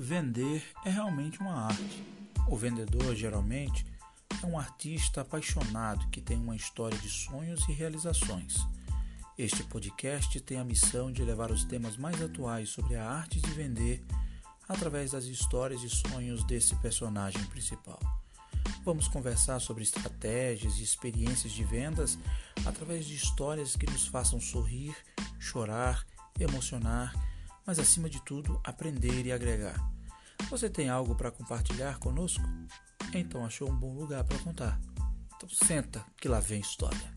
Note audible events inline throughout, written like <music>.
Vender é realmente uma arte. O vendedor, geralmente, é um artista apaixonado que tem uma história de sonhos e realizações. Este podcast tem a missão de levar os temas mais atuais sobre a arte de vender através das histórias e sonhos desse personagem principal. Vamos conversar sobre estratégias e experiências de vendas através de histórias que nos façam sorrir, chorar, emocionar mas acima de tudo, aprender e agregar. Você tem algo para compartilhar conosco? Então achou um bom lugar para contar. Então senta que lá vem história.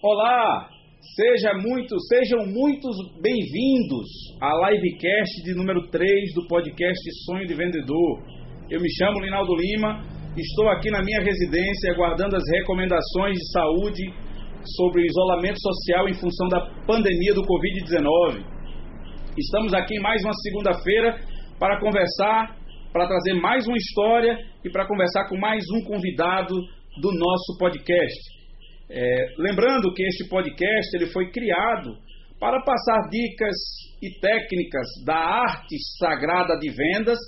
Olá, seja muito, sejam muitos bem-vindos à livecast de número 3 do podcast Sonho de Vendedor. Eu me chamo Linaldo Lima, estou aqui na minha residência aguardando as recomendações de saúde sobre isolamento social em função da pandemia do Covid-19. Estamos aqui em mais uma segunda-feira para conversar, para trazer mais uma história e para conversar com mais um convidado do nosso podcast. É, lembrando que este podcast ele foi criado para passar dicas e técnicas da arte sagrada de vendas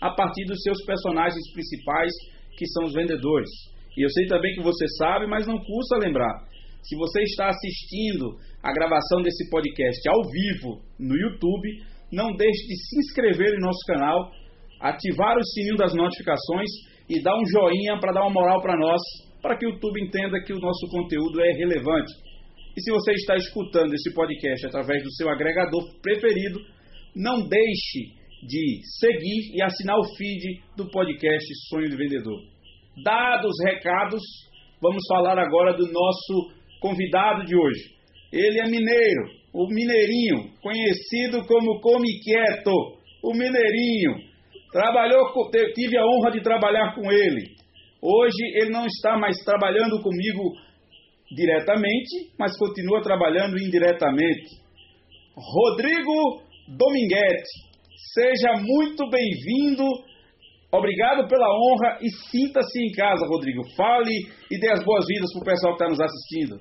a partir dos seus personagens principais, que são os vendedores. E eu sei também que você sabe, mas não custa lembrar. Se você está assistindo a gravação desse podcast ao vivo no YouTube, não deixe de se inscrever em nosso canal, ativar o sininho das notificações e dar um joinha para dar uma moral para nós, para que o YouTube entenda que o nosso conteúdo é relevante. E se você está escutando esse podcast através do seu agregador preferido, não deixe de seguir e assinar o feed do podcast Sonho de Vendedor. Dados recados, vamos falar agora do nosso convidado de hoje. Ele é mineiro, o Mineirinho, conhecido como Come Quieto, o Mineirinho. Trabalhou, tive a honra de trabalhar com ele. Hoje ele não está mais trabalhando comigo diretamente, mas continua trabalhando indiretamente. Rodrigo Dominguete, seja muito bem-vindo. Obrigado pela honra e sinta-se em casa, Rodrigo. Fale e dê as boas-vindas para o pessoal que está nos assistindo.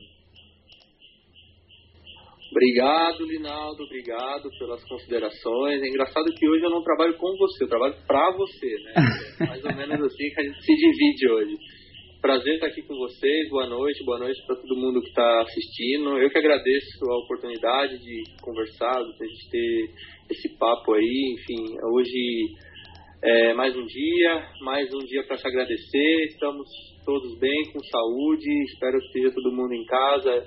Obrigado, Linaldo, obrigado pelas considerações. É engraçado que hoje eu não trabalho com você, eu trabalho para você, né? É mais ou menos assim que a gente se divide hoje. Prazer estar aqui com vocês, boa noite, boa noite para todo mundo que está assistindo. Eu que agradeço a oportunidade de conversar, de a gente ter esse papo aí. Enfim, hoje é mais um dia, mais um dia para te agradecer. Estamos todos bem, com saúde, espero que esteja todo mundo em casa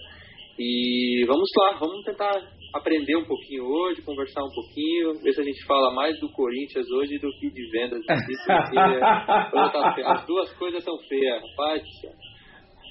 e vamos lá, vamos tentar aprender um pouquinho hoje, conversar um pouquinho, ver se a gente fala mais do Corinthians hoje do que de vendas. <laughs> As duas coisas são feias, rapaz.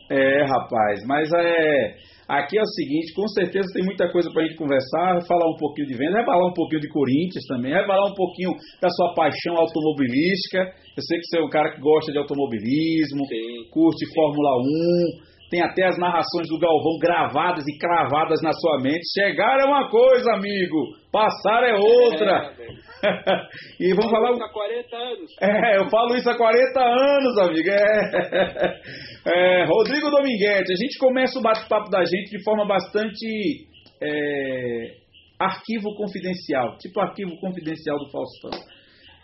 É, rapaz, mas é. Aqui é o seguinte, com certeza tem muita coisa para a gente conversar, falar um pouquinho de venda, vai falar um pouquinho de Corinthians também, vai falar um pouquinho da sua paixão automobilística. Eu sei que você é um cara que gosta de automobilismo, Sim. curte Fórmula 1, tem até as narrações do Galvão gravadas e cravadas na sua mente. Chegar é uma coisa, amigo, passar é outra. É, <laughs> e vamos falar. Isso há 40 anos. É, eu falo isso há 40 anos, amigo. É. é Rodrigo Dominguete, a gente começa o bate-papo da gente de forma bastante. É, arquivo confidencial, tipo arquivo confidencial do Faustão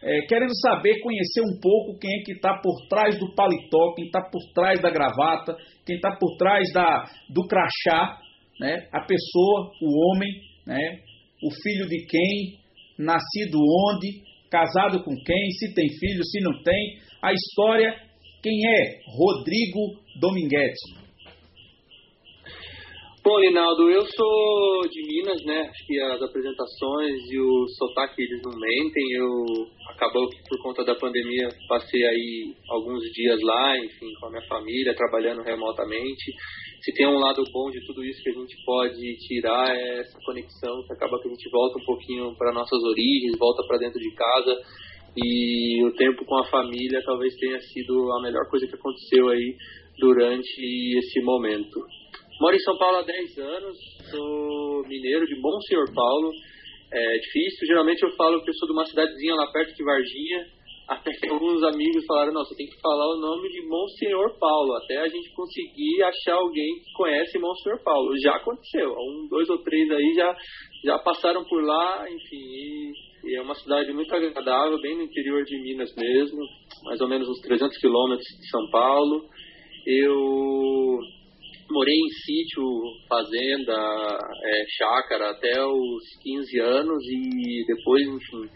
é, querendo saber, conhecer um pouco quem é que está por trás do paletó, quem está por trás da gravata, quem está por trás da, do crachá, né? a pessoa, o homem, né? o filho de quem, nascido onde, casado com quem, se tem filho, se não tem, a história, quem é Rodrigo Dominguete. Bom, Linaldo, eu sou de Minas, né? Acho que as apresentações e o sotaque eles não mentem. Eu acabou que por conta da pandemia passei aí alguns dias lá, enfim, com a minha família, trabalhando remotamente. Se tem um lado bom de tudo isso que a gente pode tirar é essa conexão, que acaba que a gente volta um pouquinho para nossas origens, volta para dentro de casa e o tempo com a família talvez tenha sido a melhor coisa que aconteceu aí durante esse momento. Moro em São Paulo há 10 anos, sou mineiro de Bom Senhor Paulo. É difícil, geralmente eu falo que eu sou de uma cidadezinha lá perto de Varginha, até que alguns amigos falaram, você tem que falar o nome de Monsenhor Paulo, até a gente conseguir achar alguém que conhece Monsenhor Paulo. Já aconteceu, um, dois ou três aí já, já passaram por lá, enfim, e, e é uma cidade muito agradável, bem no interior de Minas mesmo, mais ou menos uns 300 quilômetros de São Paulo. Eu morei em sítio, fazenda, é, chácara até os 15 anos e depois, enfim,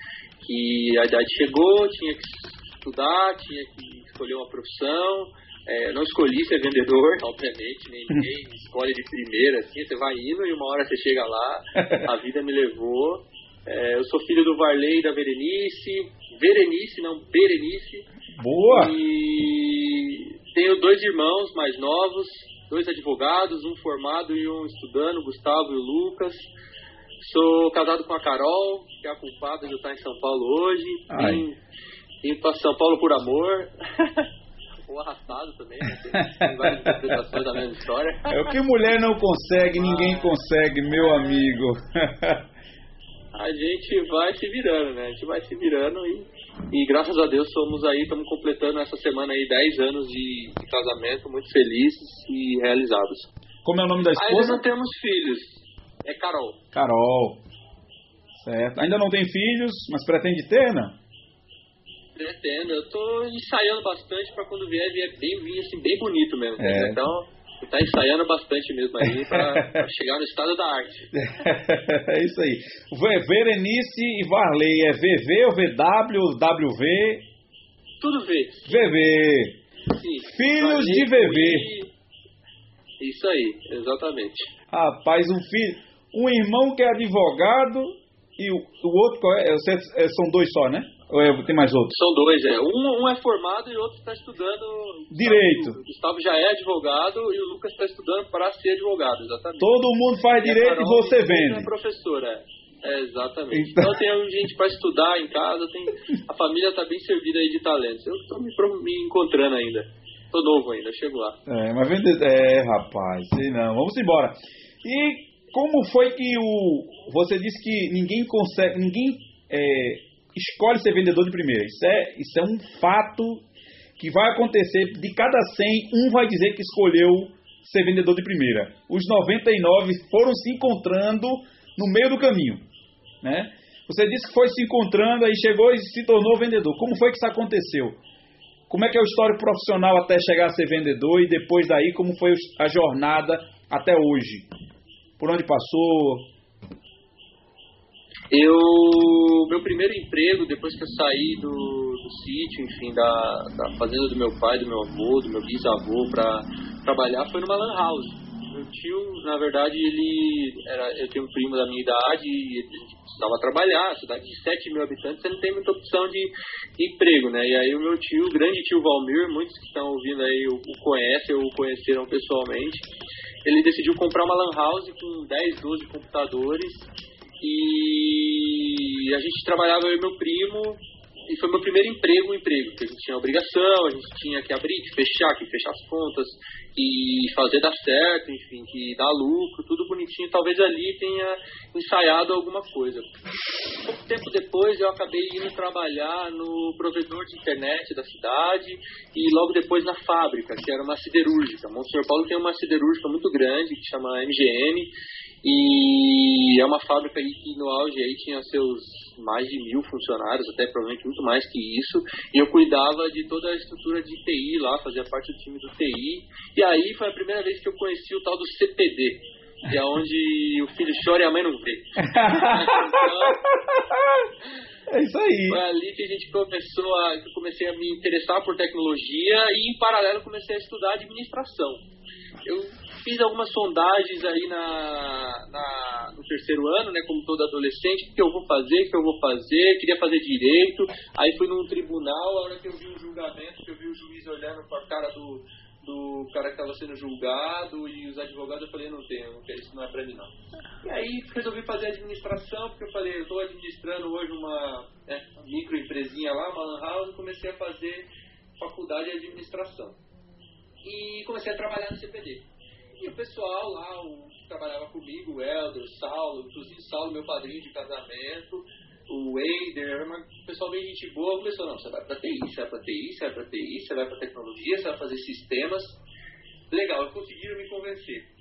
que a idade chegou, tinha que estudar, tinha que escolher uma profissão. É, não escolhi ser vendedor, <laughs> obviamente, nem ninguém escolhe de primeira, assim, você vai indo e uma hora você chega lá, a vida me levou. É, eu sou filho do Varley e da Berenice, Berenice, não Berenice. Boa! E tenho dois irmãos mais novos, dois advogados, um formado e um estudando, Gustavo e o Lucas. Sou casado com a Carol, que é a culpada de eu estar em São Paulo hoje. Vim, vim para São Paulo por amor. <laughs> Ou arrastado também, né? tem várias interpretações da mesma história. É o que mulher não consegue, ninguém ah. consegue, meu amigo. <laughs> a gente vai se virando, né? A gente vai se virando e, e graças a Deus somos aí, estamos completando essa semana aí 10 anos de, de casamento, muito felizes e realizados. Como é o nome da esposa? Ainda não temos filhos. É Carol. Carol. Certo. Ainda não tem filhos, mas pretende ter, né? Pretendo. Eu tô ensaiando bastante para quando vier, vier bem, vir assim, bem bonito mesmo. É. Então, tá ensaiando bastante mesmo aí para <laughs> chegar no estado da arte. é isso aí. Verenice e Varley, é VV ou VW, WV? Tudo V. VV. Sim. Filhos Varley, de VV. Isso aí, exatamente. Rapaz, um filho, um irmão que é advogado e o, o outro é? é? São dois só, né? Ou é, tem mais outros? São dois, é. Um, um é formado e o outro está estudando. Direito. O Gustavo já é advogado e o Lucas está estudando para ser advogado, exatamente. Todo mundo faz direito e você vende. É professora, é. exatamente. Então, então tem gente para estudar em casa, tem a família está bem servida aí de talentos. Eu estou me, me encontrando ainda. Tô novo ainda, chego lá. É, mas vende... é, rapaz, sei não. Vamos embora. E como foi que o você disse que ninguém consegue, ninguém é, escolhe ser vendedor de primeira. Isso é, isso é um fato que vai acontecer. De cada 100, um vai dizer que escolheu ser vendedor de primeira. Os 99 foram se encontrando no meio do caminho, né? Você disse que foi se encontrando, aí chegou e se tornou vendedor. Como foi que isso aconteceu? Como é que é o histórico profissional até chegar a ser vendedor e depois daí como foi a jornada até hoje? Por onde passou? Eu, meu primeiro emprego, depois que eu saí do, do sítio, enfim, da, da fazenda do meu pai, do meu avô, do meu bisavô, para trabalhar, foi numa lan house. Meu tio, na verdade, ele era, eu tenho um primo da minha idade e ele precisava trabalhar. Cidade de 7 mil habitantes, você não tem muita opção de emprego, né? E aí o meu tio, o grande tio Valmir, muitos que estão ouvindo aí o, o conhecem ou o conheceram pessoalmente, ele decidiu comprar uma lan house com 10, 12 computadores e a gente trabalhava eu e meu primo, e foi meu primeiro emprego, um emprego, que a gente tinha obrigação, a gente tinha que abrir, que fechar, que fechar as contas, e fazer dar certo, enfim, que dar lucro, tudo bonitinho. Talvez ali tenha ensaiado alguma coisa. Pouco tempo depois eu acabei indo trabalhar no provedor de internet da cidade e logo depois na fábrica, que era uma siderúrgica. Monsenhor Paulo tem uma siderúrgica muito grande que chama MGM e é uma fábrica aí que no auge aí tinha seus mais de mil funcionários, até provavelmente muito mais que isso. E eu cuidava de toda a estrutura de TI lá, fazia parte do time do TI. E aí foi a primeira vez que eu conheci o tal do CPD, que é onde o filho chora e a mãe não vê. <laughs> é isso aí. Foi ali que a gente começou a. que eu comecei a me interessar por tecnologia e, em paralelo, comecei a estudar administração. Eu fiz algumas sondagens aí na, na, no terceiro ano, né, como todo adolescente, o que eu vou fazer, o que eu vou fazer, queria fazer direito, aí fui num tribunal, a hora que eu vi o julgamento, que eu vi o juiz olhando para a cara do, do cara que estava sendo julgado e os advogados, eu falei, não tenho, isso não é para mim não. E aí resolvi fazer administração, porque eu falei, eu estou administrando hoje uma né, microempresinha lá, uma lan house, e comecei a fazer faculdade de administração. E comecei a trabalhar no CPD. E o pessoal lá, o que trabalhava comigo, o Helder, o Saulo, inclusive Saulo, meu padrinho de casamento, o Wader, o pessoal bem gente boa, começou, não, você vai para TI, você vai para TI, você vai para TI, você vai para tecnologia, você vai fazer sistemas. Legal, conseguiram me convencer.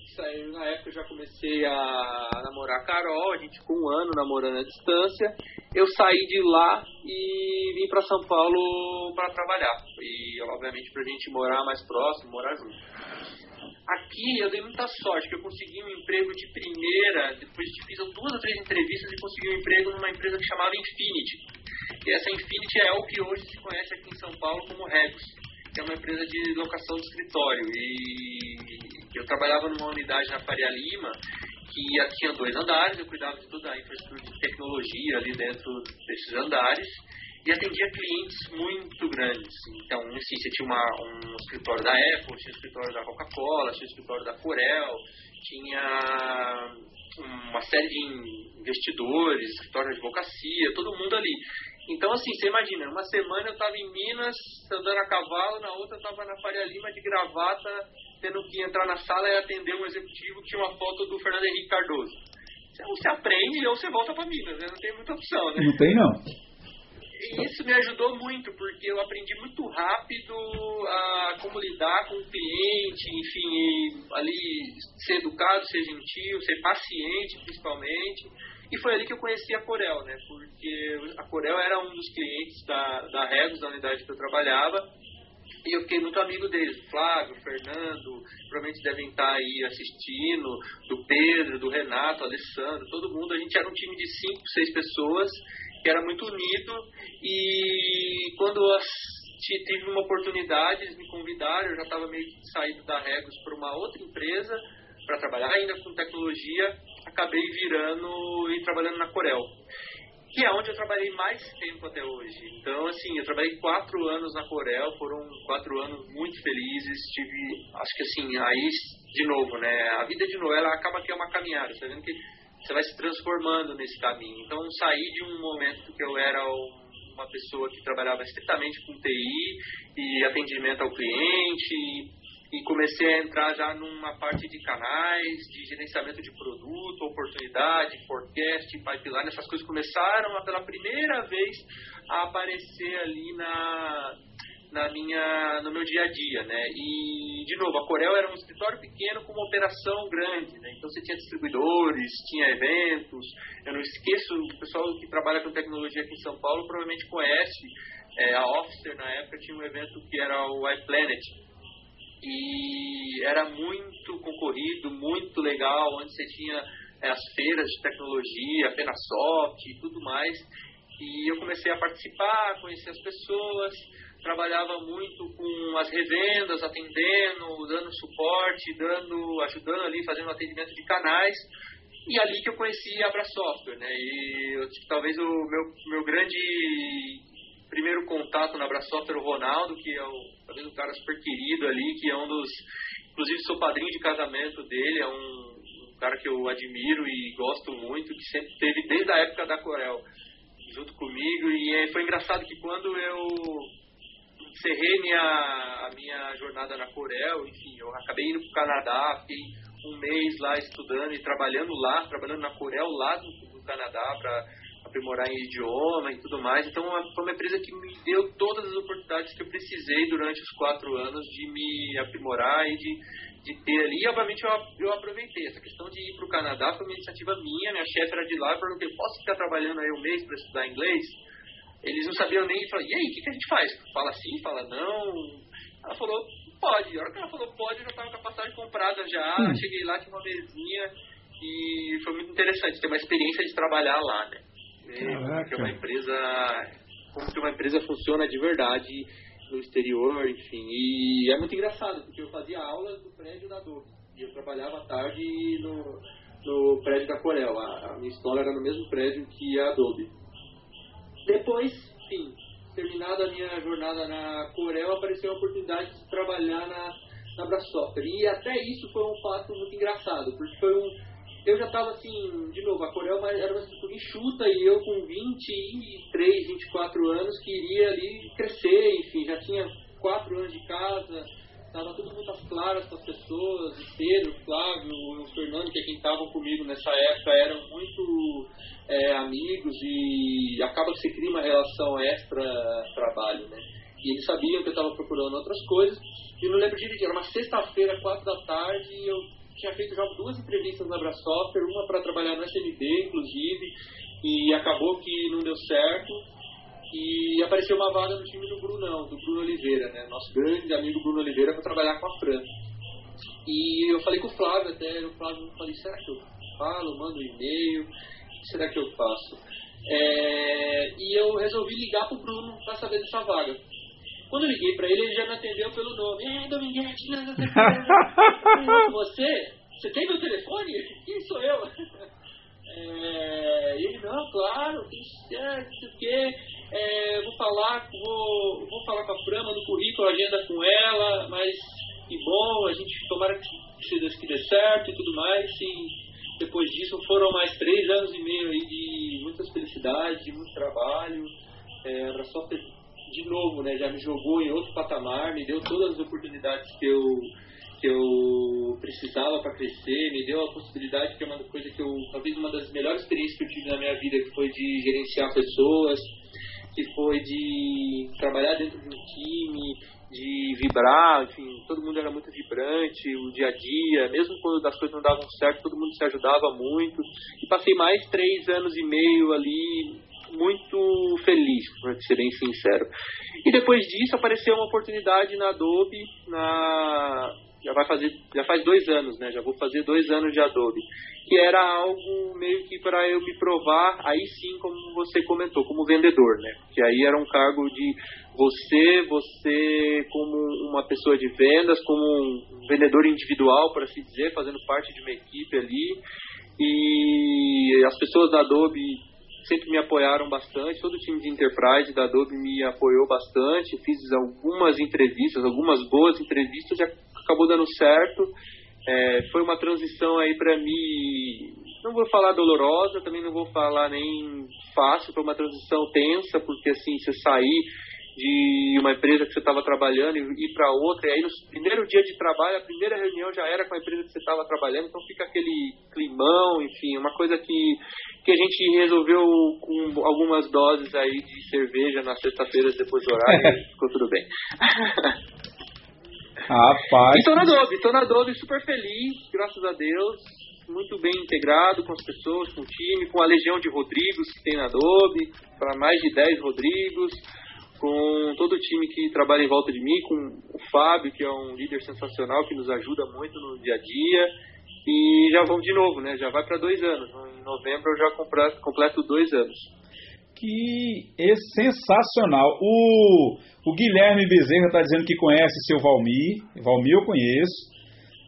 Na época eu já comecei a namorar a Carol, a gente ficou um ano namorando à distância. Eu saí de lá e vim para São Paulo para trabalhar. E, obviamente, para a gente morar mais próximo, morar junto. Aqui eu dei muita sorte, que eu consegui um emprego de primeira, depois de fiz duas ou três entrevistas e consegui um emprego numa empresa que chamava Infinity. E essa Infinity é o que hoje se conhece aqui em São Paulo como Regus, que é uma empresa de locação de escritório. E eu trabalhava numa unidade na Faria Lima, que tinha dois andares, eu cuidava de toda a infraestrutura de tecnologia ali dentro desses andares e atendia clientes muito grandes. Então, assim, você tinha uma, um escritório da Apple, tinha um escritório da Coca-Cola, tinha um escritório da Corel, tinha uma série de investidores, escritório de advocacia, todo mundo ali. Então, assim, você imagina, uma semana eu estava em Minas, andando a cavalo, na outra eu estava na Faria Lima de gravata, tendo que entrar na sala e atender um executivo que tinha uma foto do Fernando Henrique Cardoso. Ou você aprende ou você volta para Minas, né? Não tem muita opção, né? Não tem, não. E isso me ajudou muito, porque eu aprendi muito rápido a como lidar com o cliente, enfim, ali ser educado, ser gentil, ser paciente principalmente. E foi ali que eu conheci a Corel, né? Porque a Corel era um dos clientes da, da Regos, da unidade que eu trabalhava. E eu fiquei muito amigo deles, Flávio, Fernando, provavelmente devem estar aí assistindo, do Pedro, do Renato, Alessandro, todo mundo. A gente era um time de cinco, seis pessoas era muito unido e quando eu tive uma oportunidade, eles me convidaram, eu já estava meio saído da Regos para uma outra empresa para trabalhar ainda com tecnologia, acabei virando e trabalhando na Corel, que é onde eu trabalhei mais tempo até hoje. Então, assim, eu trabalhei quatro anos na Corel, foram quatro anos muito felizes, tive, acho que assim, aí, de novo, né, a vida de novo, ela acaba que é uma caminhada, tá vendo que você vai se transformando nesse caminho. Então, saí de um momento que eu era uma pessoa que trabalhava estritamente com TI e atendimento ao cliente e comecei a entrar já numa parte de canais, de gerenciamento de produto, oportunidade, forecast, pipeline, essas coisas começaram pela primeira vez a aparecer ali na, na minha, no meu dia a dia, né? E, de novo, a Corel era um escritório pequeno com uma operação grande, né? Então você tinha distribuidores, tinha eventos. Eu não esqueço, o pessoal que trabalha com tecnologia aqui em São Paulo provavelmente conhece. É, a Officer, na época, tinha um evento que era o iPlanet. E era muito concorrido, muito legal, onde você tinha é, as feiras de tecnologia, a Fenasoft e tudo mais. E eu comecei a participar, conhecer as pessoas trabalhava muito com as revendas, atendendo, dando suporte, dando, ajudando ali, fazendo atendimento de canais. E ali que eu conheci a Abra Software, né? E eu, talvez o meu, meu grande primeiro contato na Abra Software, o Ronaldo, que é o, talvez um cara super querido ali, que é um dos, inclusive sou padrinho de casamento dele, é um, um cara que eu admiro e gosto muito, que sempre teve desde a época da Corel junto comigo. E foi engraçado que quando eu encerrei minha, a minha jornada na Corel, enfim, eu acabei indo para o Canadá, fiquei um mês lá estudando e trabalhando lá, trabalhando na Corel lá do, do Canadá para aprimorar em idioma e tudo mais. Então foi uma empresa que me deu todas as oportunidades que eu precisei durante os quatro anos de me aprimorar e de, de ter ali. E obviamente eu, eu aproveitei. Essa questão de ir para o Canadá foi uma iniciativa minha, minha chefe era de lá, eu perguntei, posso ficar trabalhando aí um mês para estudar inglês? Eles não sabiam nem, falaram, e aí, o que, que a gente faz? Fala sim, fala não. Ela falou, pode. A hora que ela falou pode, eu já estava com a passagem comprada já. Hum. Cheguei lá, tinha uma mesinha e foi muito interessante ter uma experiência de trabalhar lá, né? Porque é uma empresa, como que uma empresa funciona de verdade no exterior, enfim. E é muito engraçado, porque eu fazia aulas no prédio da Adobe. E eu trabalhava à tarde no, no prédio da Corel. A, a minha escola era no mesmo prédio que a Adobe. Depois, enfim, terminada a minha jornada na Corel, apareceu a oportunidade de trabalhar na, na. E até isso foi um fato muito engraçado, porque foi um. Eu já estava assim, de novo, a Corel era uma estrutura enxuta e eu com 23, 24 anos queria ali crescer, enfim, já tinha quatro anos de casa, Tava tudo muito às claras com as pessoas, o Pedro, o Flávio, o Fernando, que é quem estavam comigo nessa época, eram muito é, amigos e acaba que você cria uma relação extra-trabalho, né? E eles sabiam que eu estava procurando outras coisas. E eu não lembro direitinho, era uma sexta-feira, quatro da tarde, e eu tinha feito já duas entrevistas na Brasoftware, uma para trabalhar no SMB, inclusive, e acabou que não deu certo. E apareceu uma vaga no time do Brunão, do Bruno Oliveira, né? Nosso grande amigo Bruno Oliveira, para trabalhar com a Fran. E eu falei com o Flávio até, o Flávio falei, será que eu falo, mando um e-mail, o que será que eu faço? É, e eu resolvi ligar pro Bruno para saber dessa vaga. Quando eu liguei para ele, ele já me atendeu pelo nome. É, Dominguete, não, não, não, você? Você tem meu telefone? Quem sou eu? É, ele, não, claro, tem certo, sei o quê. É, vou falar, vou, vou falar com a Frama no currículo, agenda com ela, mas que bom, a gente tomara que, que dê certo e tudo mais. E depois disso foram mais três anos e meio aí de muitas felicidades, de muito trabalho. É, a Software de novo, né, já me jogou em outro patamar, me deu todas as oportunidades que eu que eu precisava para crescer, me deu a possibilidade que é uma coisa que eu talvez uma das melhores experiências que eu tive na minha vida que foi de gerenciar pessoas, que foi de trabalhar dentro de um time, de vibrar, enfim, todo mundo era muito vibrante, o dia a dia, mesmo quando as coisas não davam certo, todo mundo se ajudava muito. E passei mais três anos e meio ali muito feliz, para ser bem sincero. E depois disso apareceu uma oportunidade na Adobe, na já vai fazer já faz dois anos, né? Já vou fazer dois anos de Adobe, que era algo meio que para eu me provar, aí sim, como você comentou, como vendedor, né? Que aí era um cargo de você, você como uma pessoa de vendas, como um vendedor individual, por assim dizer, fazendo parte de uma equipe ali. E as pessoas da Adobe sempre me apoiaram bastante, todo o time de Enterprise da Adobe me apoiou bastante, fiz algumas entrevistas, algumas boas entrevistas, e acabou dando certo. É, foi uma transição aí para mim, não vou falar dolorosa, também não vou falar nem fácil, foi uma transição tensa, porque assim, você sair de uma empresa que você estava trabalhando e ir para outra, e aí no primeiro dia de trabalho, a primeira reunião já era com a empresa que você estava trabalhando, então fica aquele climão, enfim, uma coisa que, que a gente resolveu com algumas doses aí de cerveja na sexta-feira depois do horário, <laughs> ficou tudo bem. <laughs> Rapaz. E tô na Adobe, tô na Adobe super feliz, graças a Deus, muito bem integrado com as pessoas, com o time, com a legião de Rodrigos que tem na Adobe, para mais de 10 Rodrigos, com todo o time que trabalha em volta de mim, com o Fábio, que é um líder sensacional, que nos ajuda muito no dia a dia. E já vamos de novo, né? Já vai para dois anos. Em novembro eu já completo, dois anos. Que é sensacional. O, o Guilherme Bezerra está dizendo que conhece seu Valmir. Valmir eu conheço.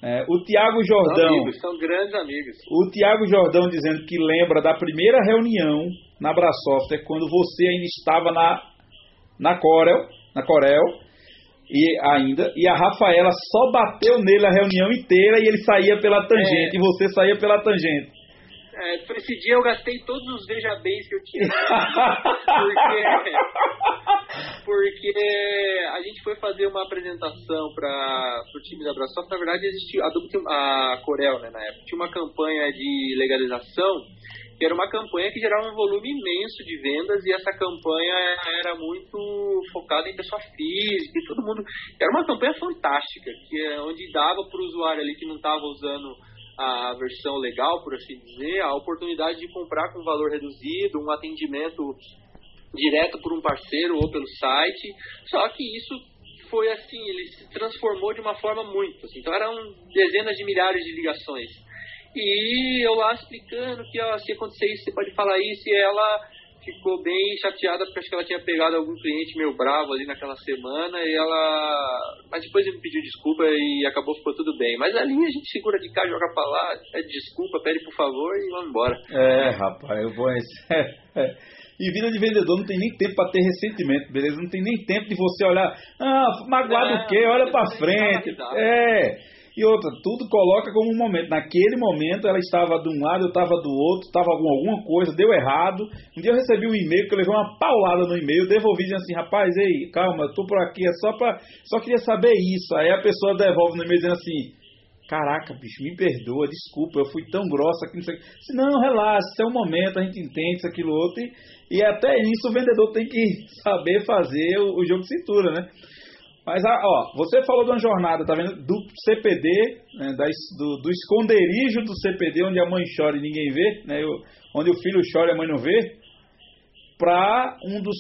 É, o Tiago Jordão. São, amigos, são grandes amigos. O Tiago Jordão dizendo que lembra da primeira reunião na Brasoftware, quando você ainda estava na na Corel, na Corel, e ainda, e a Rafaela só bateu nele a reunião inteira e ele saía pela tangente, é. e você saía pela tangente. É, esse dia eu gastei todos os veja bens que eu tinha. <laughs> porque, porque a gente foi fazer uma apresentação para o time da Brasoft. Na verdade, existia a, a Corel, né, na época. Tinha uma campanha de legalização que era uma campanha que gerava um volume imenso de vendas e essa campanha era muito focada em pessoa física e todo mundo. Era uma campanha fantástica, que é onde dava para o usuário ali que não estava usando a versão legal, por assim dizer, a oportunidade de comprar com valor reduzido, um atendimento direto por um parceiro ou pelo site. Só que isso foi assim, ele se transformou de uma forma muito. Assim, então eram dezenas de milhares de ligações e eu lá explicando que ó, se acontecer isso, você pode falar isso. E ela ficou bem chateada porque acho que ela tinha pegado algum cliente meio bravo ali naquela semana. E ela. Mas depois ele me pediu desculpa e acabou ficou tudo bem. Mas ali a gente segura de cá, joga pra lá, pede desculpa, pede por favor e vamos embora. É, rapaz, eu vou. <laughs> E vida de vendedor não tem nem tempo para ter ressentimento, beleza? Não tem nem tempo de você olhar, ah, magoado o quê? Olha para frente. É. E outra, tudo coloca como um momento. Naquele momento ela estava de um lado, eu estava do outro, estava alguma, alguma coisa, deu errado. Um dia eu recebi um e-mail que eu levei uma paulada no e-mail, devolvi dizendo assim, rapaz, ei, calma, eu tô por aqui, é só para Só queria saber isso. Aí a pessoa devolve no e-mail dizendo assim, caraca, bicho, me perdoa, desculpa, eu fui tão grossa aqui, não sei. Se não, relaxa, isso é um momento, a gente entende isso, aquilo, outro. E, e até isso o vendedor tem que <laughs> saber fazer o, o jogo de cintura, né? Mas, ah, ó, você falou de uma jornada, tá vendo? Do CPD, né, da, do, do, esconderijo do CPD, onde a mãe chora e ninguém vê, né, onde o filho chora e a mãe não vê, para um dos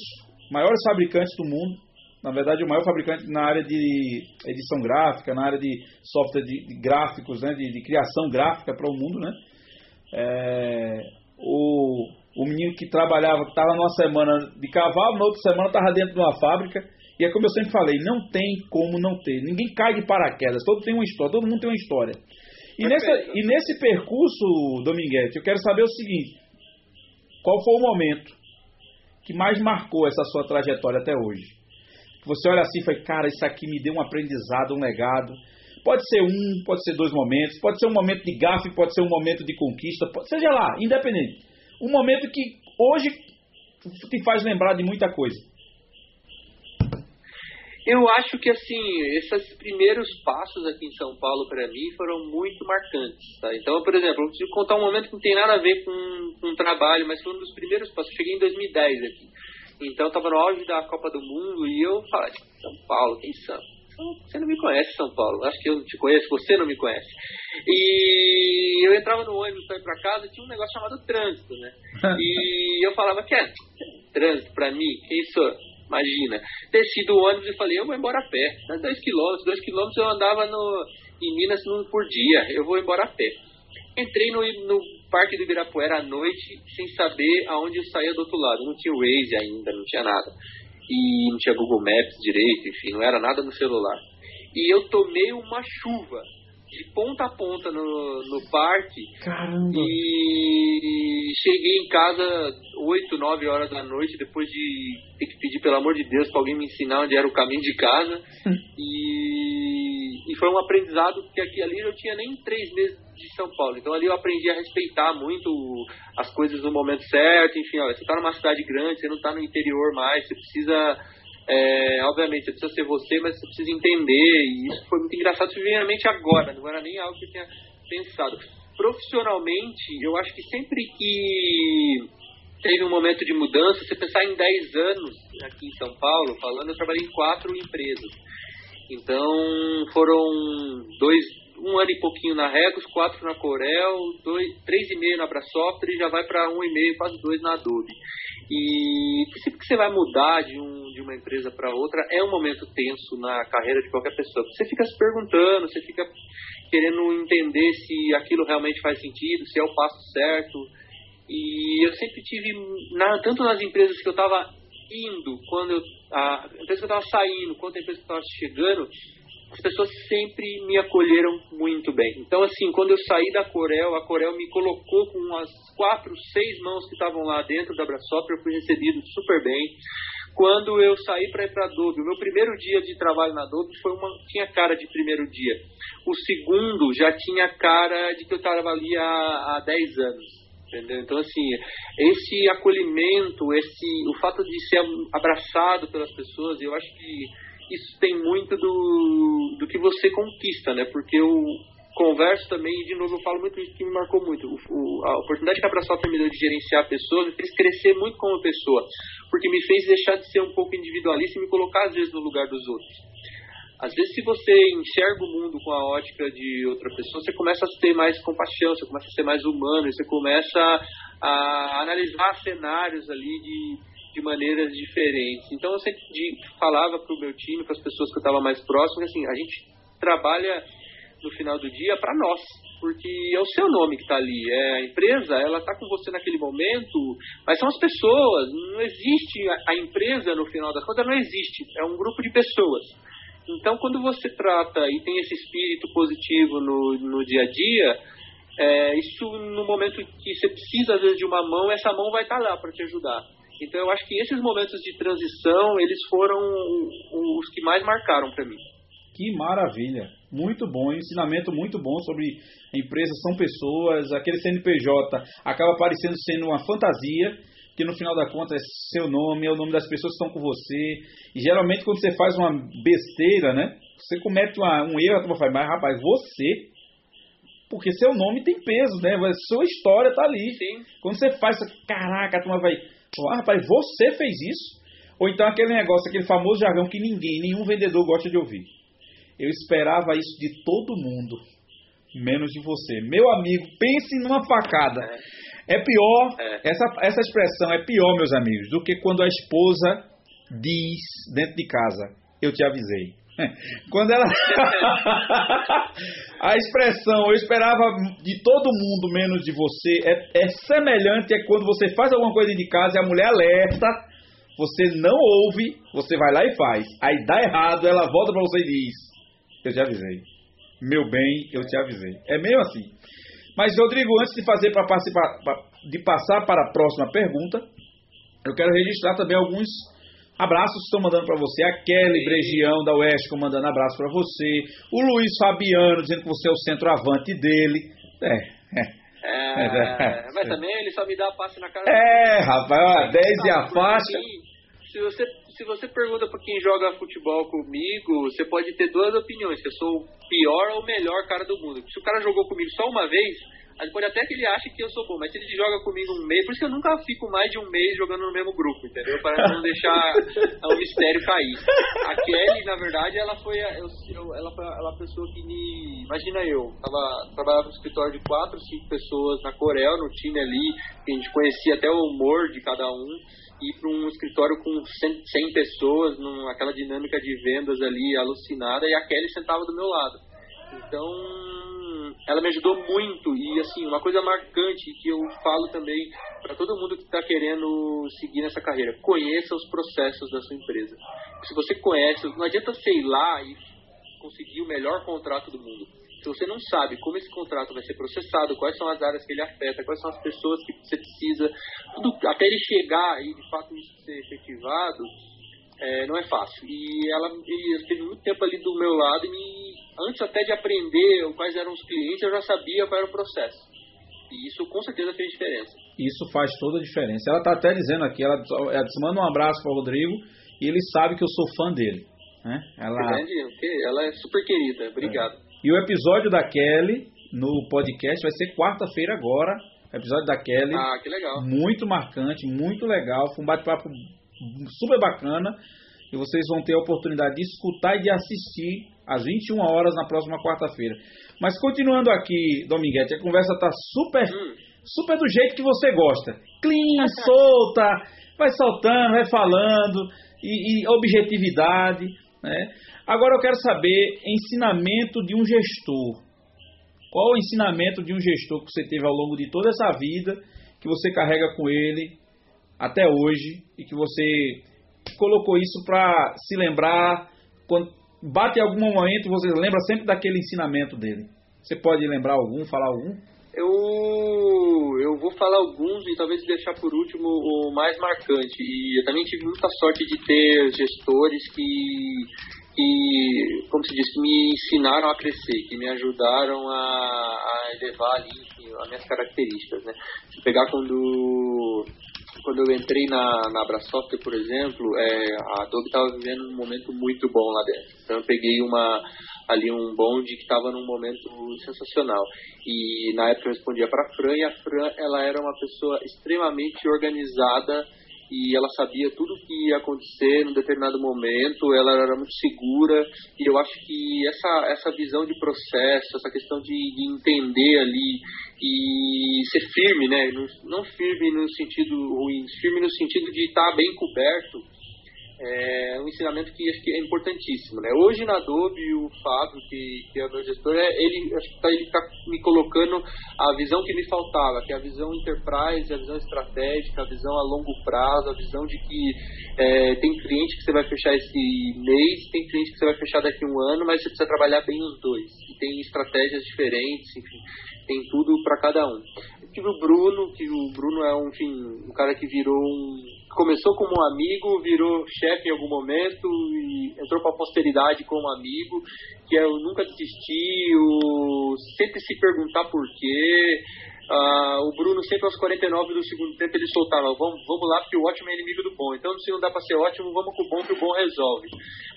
maiores fabricantes do mundo, na verdade, o maior fabricante na área de edição gráfica, na área de software de, de gráficos, né, de, de, criação gráfica para o mundo, né? É, o, o menino que trabalhava, estava numa semana de cavalo, na outra semana estava dentro de uma fábrica e é como eu sempre falei, não tem como não ter. Ninguém cai de paraquedas, todo tem uma história, todo mundo tem uma história. E, nessa, e nesse percurso, Dominguete, eu quero saber o seguinte: qual foi o momento que mais marcou essa sua trajetória até hoje? Você olha assim e fala, cara, isso aqui me deu um aprendizado, um legado. Pode ser um, pode ser dois momentos, pode ser um momento de gafe, pode ser um momento de conquista, pode, seja lá, independente. Um momento que hoje te faz lembrar de muita coisa. Eu acho que assim, esses primeiros passos aqui em São Paulo para mim foram muito marcantes. Tá? Então, por exemplo, eu preciso contar um momento que não tem nada a ver com, com trabalho, mas foi um dos primeiros passos. Eu cheguei em 2010 aqui. Então, estava no auge da Copa do Mundo e eu falei, São Paulo, quem são? Você não me conhece, São Paulo. Acho que eu não te conheço, você não me conhece. E eu entrava no ônibus para ir para casa e tinha um negócio chamado trânsito, né? <laughs> e eu falava, que é trânsito para mim? Quem sou? Imagina. Desci do ônibus e falei, eu vou embora a pé. Dois quilômetros, dois quilômetros eu andava no, em Minas por dia. Eu vou embora a pé. Entrei no, no Parque do Ibirapuera à noite sem saber aonde eu saía do outro lado. Não tinha Waze ainda, não tinha nada. E não tinha Google Maps direito, enfim, não era nada no celular. E eu tomei uma chuva de ponta a ponta no, no parque. Caramba! E cheguei em casa 8, 9 horas da noite, depois de ter que pedir, pelo amor de Deus, para alguém me ensinar onde era o caminho de casa. <laughs> e, e foi um aprendizado, porque aqui ali eu tinha nem três meses de São Paulo. Então ali eu aprendi a respeitar muito as coisas no momento certo. Enfim, olha, você está numa cidade grande, você não está no interior mais, você precisa é, obviamente, precisa ser você, mas você precisa entender. E isso foi muito engraçado. Isso mente agora, não era nem algo que eu tinha pensado. Profissionalmente, eu acho que sempre que teve um momento de mudança, você pensar em 10 anos aqui em São Paulo, falando, eu trabalhei em quatro empresas. Então, foram dois, um ano e pouquinho na Regos, quatro na Corel, dois, três e meio na Abrasoftware e já vai para um e meio, quase dois na Adobe. E sempre que você vai mudar de, um, de uma empresa para outra, é um momento tenso na carreira de qualquer pessoa. Você fica se perguntando, você fica querendo entender se aquilo realmente faz sentido, se é o passo certo. E eu sempre tive, na, tanto nas empresas que eu estava indo, quando eu, a empresa que eu estava saindo, quanto a empresa que eu estava chegando, as pessoas sempre me acolheram muito bem. Então, assim, quando eu saí da Corel, a Corel me colocou com umas quatro, seis mãos que estavam lá dentro da Brasop, eu fui recebido super bem. Quando eu saí para ir para a Adobe, o meu primeiro dia de trabalho na Adobe foi uma, tinha cara de primeiro dia. O segundo já tinha cara de que eu estava ali há, há 10 anos. Entendeu? Então, assim, esse acolhimento, esse, o fato de ser abraçado pelas pessoas, eu acho que isso tem muito do, do que você conquista, né? Porque eu converso também, e de novo eu falo muito isso que me marcou muito. O, o, a oportunidade que a Abraçoft me deu de gerenciar pessoas me fez crescer muito como pessoa, porque me fez deixar de ser um pouco individualista e me colocar às vezes no lugar dos outros. Às vezes, se você enxerga o mundo com a ótica de outra pessoa, você começa a ter mais compaixão, você começa a ser mais humano, você começa a analisar cenários ali de, de maneiras diferentes. Então eu sempre falava para o meu time, para as pessoas que eu estava mais próximo, assim, a gente trabalha no final do dia para nós, porque é o seu nome que está ali, é a empresa, ela está com você naquele momento, mas são as pessoas, não existe a, a empresa no final das contas, não existe, é um grupo de pessoas. Então, quando você trata e tem esse espírito positivo no, no dia a dia, é, isso no momento que você precisa às vezes de uma mão, essa mão vai estar tá lá para te ajudar. Então eu acho que esses momentos de transição, eles foram os que mais marcaram para mim. Que maravilha. muito bom, ensinamento muito bom sobre empresas são pessoas, aquele CNPJ acaba parecendo sendo uma fantasia, que no final da conta é seu nome, é o nome das pessoas que estão com você. E geralmente quando você faz uma besteira, né? Você comete uma, um erro, a turma fala, mas rapaz, você. Porque seu nome tem peso, né? Sua história tá ali. Sim. Quando você faz, caraca, a turma vai. Ah, rapaz, você fez isso? Ou então aquele negócio, aquele famoso jargão que ninguém, nenhum vendedor gosta de ouvir. Eu esperava isso de todo mundo, menos de você. Meu amigo, pense numa facada. É pior, É. Essa, essa expressão é pior, meus amigos, do que quando a esposa diz dentro de casa: Eu te avisei. Quando ela. <laughs> a expressão eu esperava de todo mundo menos de você é, é semelhante a quando você faz alguma coisa de casa e a mulher alerta, você não ouve, você vai lá e faz. Aí dá errado, ela volta pra você e diz: Eu te avisei. Meu bem, eu te avisei. É meio assim. Mas, Rodrigo, antes de fazer para participar, de passar para a próxima pergunta, eu quero registrar também alguns abraços que estão mandando para você. A Kelly Bregião da Oeste mandando abraço para você. O Luiz Fabiano dizendo que você é o centroavante dele. É, é. É, É, mas também ele só me dá passe na cara. É, rapaz, ó, 10 e a faixa. Se você, se você pergunta pra quem joga futebol comigo, você pode ter duas opiniões, que eu sou o pior ou o melhor cara do mundo. Se o cara jogou comigo só uma vez, pode até que ele ache que eu sou bom, mas se ele joga comigo um mês, por isso que eu nunca fico mais de um mês jogando no mesmo grupo, entendeu? Para não deixar o <laughs> mistério cair. A Kelly, na verdade, ela foi a, eu, eu- ela foi a pessoa que me. Imagina eu, tava, trabalhava no escritório de quatro, cinco pessoas na Coreia, no time ali, que a gente conhecia até o humor de cada um, ir para um escritório com 100, 100 pessoas, numa, aquela dinâmica de vendas ali alucinada, e a Kelly sentava do meu lado. Então, ela me ajudou muito e assim, uma coisa marcante que eu falo também para todo mundo que está querendo seguir nessa carreira, conheça os processos da sua empresa. Se você conhece, não adianta ir lá e conseguir o melhor contrato do mundo. Se você não sabe como esse contrato vai ser processado, quais são as áreas que ele afeta, quais são as pessoas que você precisa, tudo, até ele chegar e de fato isso ser efetivado, é, não é fácil. E ela e teve muito tempo ali do meu lado e me, antes até de aprender quais eram os clientes, eu já sabia qual era o processo. E isso com certeza fez diferença. Isso faz toda a diferença. Ela está até dizendo aqui, ela, ela manda um abraço para o Rodrigo e ele sabe que eu sou fã dele. Né? Ela, ela é super querida. Obrigado. E o episódio da Kelly no podcast vai ser quarta-feira agora. Episódio da Kelly. Ah, que legal. Muito marcante, muito legal. Foi um bate-papo super bacana. E vocês vão ter a oportunidade de escutar e de assistir às 21 horas na próxima quarta-feira. Mas continuando aqui, Dominguete, a conversa tá super, Hum. super do jeito que você gosta. Clean, <laughs> solta, vai soltando, vai falando, e, e objetividade. Né? Agora eu quero saber ensinamento de um gestor. Qual o ensinamento de um gestor que você teve ao longo de toda essa vida, que você carrega com ele até hoje e que você colocou isso para se lembrar quando bate algum momento você lembra sempre daquele ensinamento dele. Você pode lembrar algum, falar algum? Eu, eu vou falar alguns e talvez deixar por último o mais marcante. E eu também tive muita sorte de ter gestores que, que como se diz, me ensinaram a crescer, que me ajudaram a, a elevar ali, enfim, as minhas características. Né? Se pegar quando, quando eu entrei na, na Abrasoft, por exemplo, é, a Adobe estava vivendo um momento muito bom lá dentro. Então eu peguei uma ali um bonde que estava num momento sensacional. E na época eu respondia para a Fran, e a Fran ela era uma pessoa extremamente organizada e ela sabia tudo o que ia acontecer num determinado momento, ela era muito segura, e eu acho que essa, essa visão de processo, essa questão de, de entender ali e ser firme, né? Não, não firme no sentido ruim, firme no sentido de estar bem coberto, é um ensinamento que acho que é importantíssimo, né? Hoje na Adobe o Fábio, que, que é o meu gestor, é, ele que tá, está me colocando a visão que me faltava, que é a visão enterprise, a visão estratégica, a visão a longo prazo, a visão de que é, tem cliente que você vai fechar esse mês, tem cliente que você vai fechar daqui a um ano, mas você precisa trabalhar bem os dois. E tem estratégias diferentes, enfim, tem tudo para cada um. Eu tive o Bruno, que o Bruno é um, enfim, um cara que virou um começou como um amigo, virou chefe em algum momento e entrou para a posteridade como amigo, que é o nunca desistir, o sempre se perguntar por quê, Uh, o Bruno sempre aos 49 do segundo tempo ele soltava, vamos, vamos lá porque o ótimo é inimigo do bom. Então se não dá para ser ótimo, vamos com o bom que o bom resolve.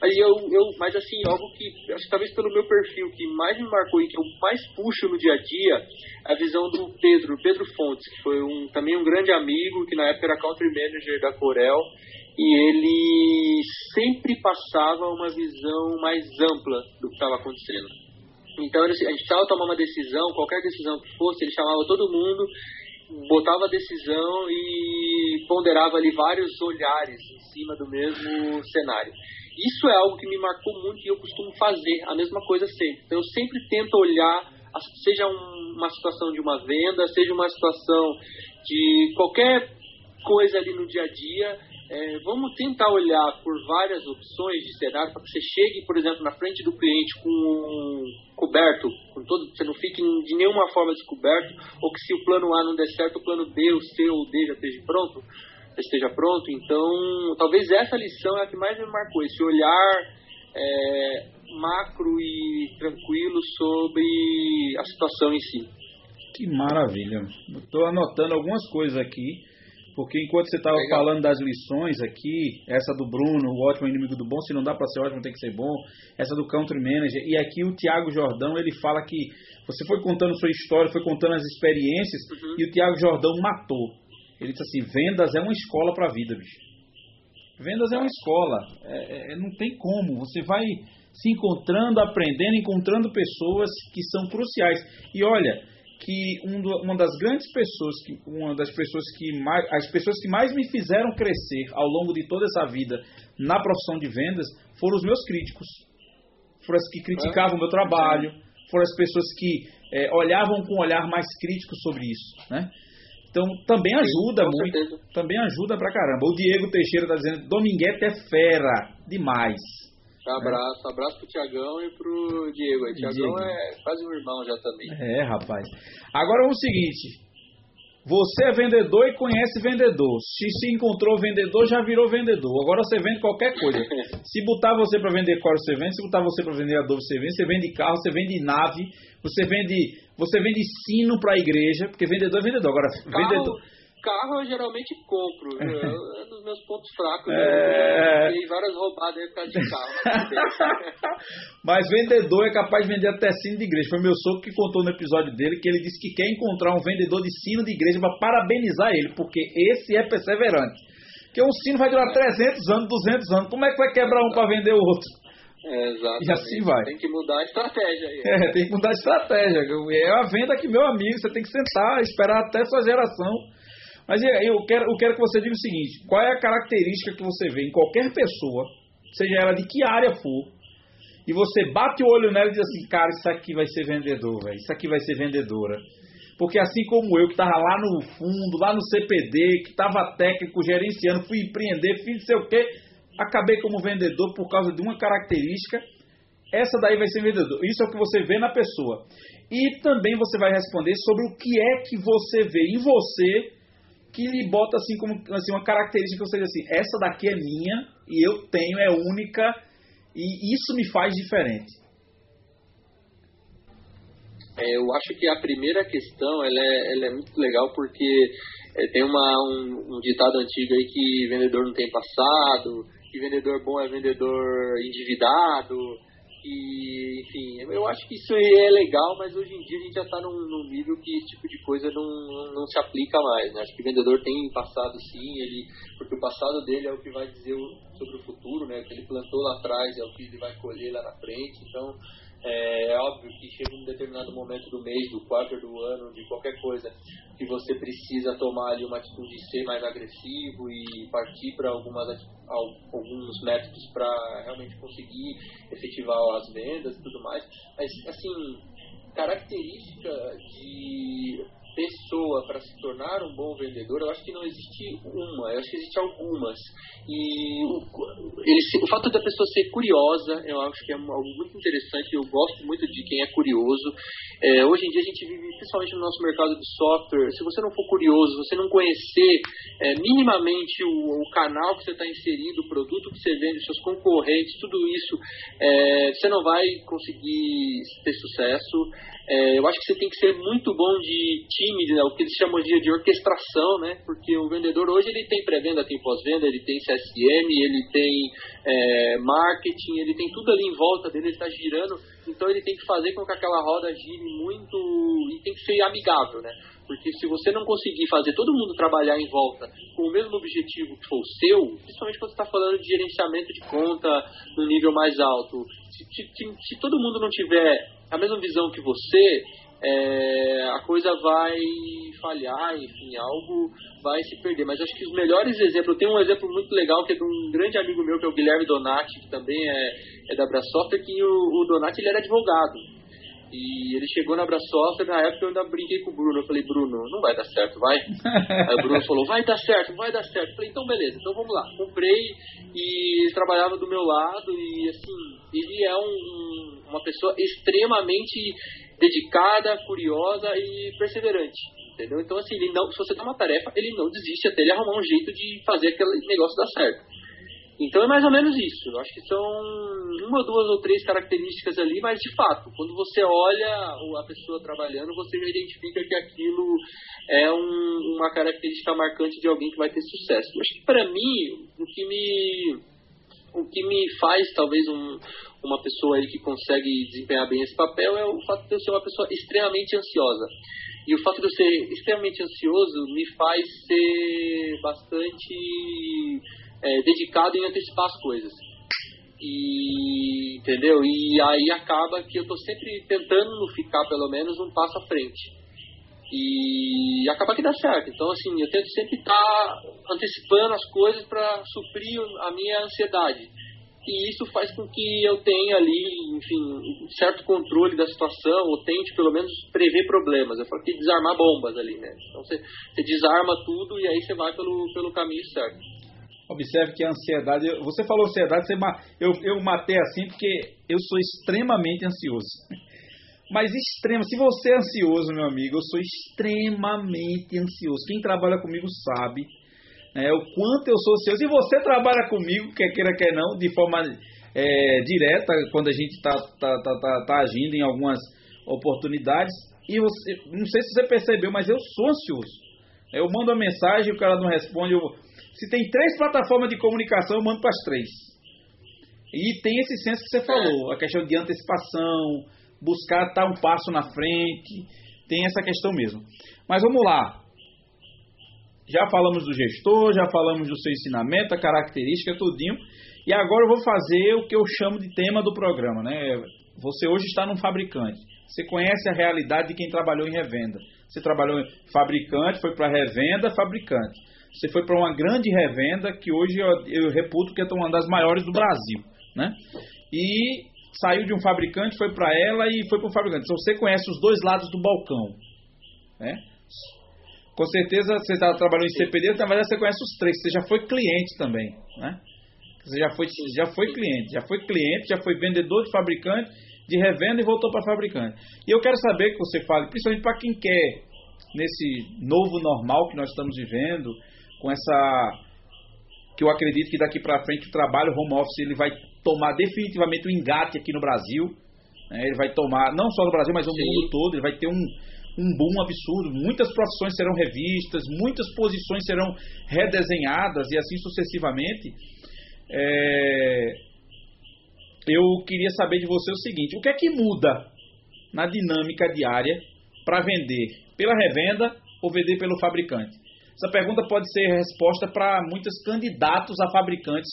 Aí eu, eu, mas assim, algo que acho que talvez pelo meu perfil que mais me marcou e que eu mais puxo no dia a dia, a visão do Pedro, Pedro Fontes, que foi um, também um grande amigo, que na época era country manager da Corel, e ele sempre passava uma visão mais ampla do que estava acontecendo. Então a gente precisava tomar uma decisão, qualquer decisão que fosse, ele chamava todo mundo, botava a decisão e ponderava ali vários olhares em cima do mesmo cenário. Isso é algo que me marcou muito e eu costumo fazer a mesma coisa sempre. Então eu sempre tento olhar, seja uma situação de uma venda, seja uma situação de qualquer coisa ali no dia a dia, é, vamos tentar olhar por várias opções de cenário para que você chegue, por exemplo, na frente do cliente com um coberto, com todo, você não fique de nenhuma forma descoberto, ou que se o plano A não der certo, o plano B, o C ou o D já esteja pronto, esteja pronto. Então, talvez essa lição é a que mais me marcou, esse olhar é, macro e tranquilo sobre a situação em si. Que maravilha! Estou anotando algumas coisas aqui porque enquanto você estava falando das lições aqui, essa do Bruno, o ótimo inimigo do bom, se não dá para ser ótimo tem que ser bom, essa do country manager, e aqui o Tiago Jordão, ele fala que você foi contando sua história, foi contando as experiências, uhum. e o Tiago Jordão matou. Ele disse assim, vendas é uma escola para a vida, bicho. Vendas é uma escola, é, é, não tem como, você vai se encontrando, aprendendo, encontrando pessoas que são cruciais. E olha, que um do, uma das grandes pessoas, que, uma das pessoas que mais, as pessoas que mais me fizeram crescer ao longo de toda essa vida na profissão de vendas foram os meus críticos. Foram as que criticavam o meu trabalho, foram as pessoas que é, olhavam com um olhar mais crítico sobre isso, né? Então também ajuda Sim, muito, certeza. também ajuda pra caramba. O Diego Teixeira está dizendo, Dominguete é fera demais. Abraço, abraço pro Tiagão e pro Diego. O Tiagão é quase um irmão já também. É, rapaz. Agora é o seguinte. Você é vendedor e conhece vendedor. Se se encontrou vendedor, já virou vendedor. Agora você vende qualquer coisa. <laughs> se botar você para vender cor, você vende. Se botar você para vender adobo, você vende. Você vende carro, você vende nave. Você vende, você vende sino para a igreja, porque vendedor é vendedor. Agora, carro, vendedor carro eu geralmente compro. É, é dos meus pontos fracos. É... Tem várias roubadas aí por causa de carro. <laughs> Mas vendedor é capaz de vender até sino de igreja. Foi meu sogro que contou no episódio dele que ele disse que quer encontrar um vendedor de sino de igreja para parabenizar ele, porque esse é perseverante. Porque um sino vai durar 300 anos, 200 anos. Como é que vai quebrar um para vender o outro? É, exatamente. E assim vai. Tem que mudar a estratégia aí. É, tem que mudar a estratégia. É a venda que, meu amigo, você tem que sentar, esperar até sua geração mas eu quero, eu quero que você diga o seguinte: qual é a característica que você vê em qualquer pessoa, seja ela de que área for, e você bate o olho nela e diz assim, cara, isso aqui vai ser vendedor, velho, isso aqui vai ser vendedora. Porque assim como eu, que estava lá no fundo, lá no CPD, que estava técnico, gerenciando, fui empreender, fiz não sei o quê, acabei como vendedor por causa de uma característica, essa daí vai ser vendedor. Isso é o que você vê na pessoa. E também você vai responder sobre o que é que você vê em você que lhe bota assim como assim, uma característica que você diz assim, essa daqui é minha e eu tenho, é única e isso me faz diferente. É, eu acho que a primeira questão ela é, ela é muito legal porque é, tem uma, um, um, ditado antigo aí que vendedor não tem passado, que vendedor bom é vendedor endividado, e, enfim, eu acho que isso é legal, mas hoje em dia a gente já está num, num, nível que esse tipo de coisa não, não se aplica mais. Né? Acho que o vendedor tem passado sim, ele, porque o passado dele é o que vai dizer sobre o futuro, né? o que ele plantou lá atrás é o que ele vai colher lá na frente. Então, é, é óbvio que chega um determinado momento do mês, do quarto do ano, de qualquer coisa, que você precisa tomar ali uma atitude de ser mais agressivo e partir para alguns métodos para realmente conseguir efetivar as vendas e tudo mais. Mas, assim, característica de pessoa para se tornar um bom vendedor, eu acho que não existe uma, eu acho que existe algumas. E o, ele, o fato da pessoa ser curiosa, eu acho que é algo muito interessante. Eu gosto muito de quem é curioso. É, hoje em dia a gente vive, principalmente no nosso mercado de software, se você não for curioso, você não conhecer é, minimamente o, o, canal que você está inserido, o produto que você vende, seus concorrentes, tudo isso, é, você não vai conseguir ter sucesso. É, eu acho que você tem que ser muito bom de time, né, o que eles chamam de, de orquestração, né? Porque o vendedor hoje ele tem pré-venda, tem pós-venda, ele tem CSM, ele tem é, marketing, ele tem tudo ali em volta dele, ele está girando. Então ele tem que fazer com que aquela roda gire muito e tem que ser amigável, né? Porque se você não conseguir fazer todo mundo trabalhar em volta com o mesmo objetivo que for o seu, principalmente quando você está falando de gerenciamento de conta no nível mais alto, se, se, se todo mundo não tiver a mesma visão que você, é, a coisa vai falhar, enfim, algo vai se perder. Mas acho que os melhores exemplos, eu tenho um exemplo muito legal que é de um grande amigo meu, que é o Guilherme Donati, que também é, é da Brasoftware, que o, o Donati ele era advogado. E ele chegou na Brasoftware, na época eu ainda brinquei com o Bruno. Eu falei, Bruno, não vai dar certo, vai? <laughs> Aí o Bruno falou, vai dar certo, vai dar certo. Eu falei, então beleza, então vamos lá. Comprei e ele trabalhava do meu lado e assim, ele é um, uma pessoa extremamente dedicada, curiosa e perseverante. Entendeu? Então, assim, ele não, se você dá uma tarefa, ele não desiste até ele arrumar um jeito de fazer aquele negócio dar certo. Então é mais ou menos isso. Eu acho que são uma, duas ou três características ali, mas de fato, quando você olha a pessoa trabalhando, você já identifica que aquilo é um, uma característica marcante de alguém que vai ter sucesso. Eu acho que para mim, o que me, o que me faz talvez um, uma pessoa aí que consegue desempenhar bem esse papel é o fato de eu ser uma pessoa extremamente ansiosa. E o fato de eu ser extremamente ansioso me faz ser bastante é, dedicado em antecipar as coisas. E, entendeu? E aí acaba que eu estou sempre tentando ficar pelo menos um passo à frente. E acaba que dá certo. Então, assim, eu tento sempre estar tá antecipando as coisas para suprir a minha ansiedade. E isso faz com que eu tenha ali, enfim, um certo controle da situação, ou tente pelo menos prever problemas. Eu falo que desarmar bombas ali, né? Então você, você desarma tudo e aí você vai pelo, pelo caminho certo. Observe que a ansiedade, você falou ansiedade, você, eu, eu matei assim porque eu sou extremamente ansioso. Mas extremo, se você é ansioso, meu amigo, eu sou extremamente ansioso. Quem trabalha comigo sabe né, o quanto eu sou ansioso. E você trabalha comigo, quer queira, quer não, de forma é, direta, quando a gente está tá, tá, tá, tá agindo em algumas oportunidades. E você, não sei se você percebeu, mas eu sou ansioso. Eu mando uma mensagem, o cara não responde. Eu, se tem três plataformas de comunicação, eu mando para as três. E tem esse senso que você falou, a questão de antecipação, buscar estar um passo na frente, tem essa questão mesmo. Mas vamos lá. Já falamos do gestor, já falamos do seu ensinamento, a característica, tudinho. E agora eu vou fazer o que eu chamo de tema do programa, né? Você hoje está num fabricante. Você conhece a realidade de quem trabalhou em revenda. Você trabalhou em fabricante, foi para revenda, fabricante. Você foi para uma grande revenda que hoje eu, eu reputo que é uma das maiores do Brasil, né? E saiu de um fabricante, foi para ela e foi para o fabricante. Então você conhece os dois lados do balcão, né? Com certeza você está trabalhando em CPD, na verdade você conhece os três. Você já foi cliente também, né? Você já foi, já foi cliente, já foi cliente, já foi vendedor de fabricante, de revenda e voltou para fabricante. E eu quero saber que você fale, principalmente para quem quer nesse novo normal que nós estamos vivendo, com essa que eu acredito que daqui para frente o trabalho home office ele vai tomar definitivamente o um engate aqui no Brasil. Né? Ele vai tomar, não só no Brasil, mas no mundo todo. Ele vai ter um, um boom absurdo. Muitas profissões serão revistas, muitas posições serão redesenhadas e assim sucessivamente. É... Eu queria saber de você o seguinte: o que é que muda na dinâmica diária para vender pela revenda ou vender pelo fabricante? Essa pergunta pode ser resposta para muitos candidatos a fabricantes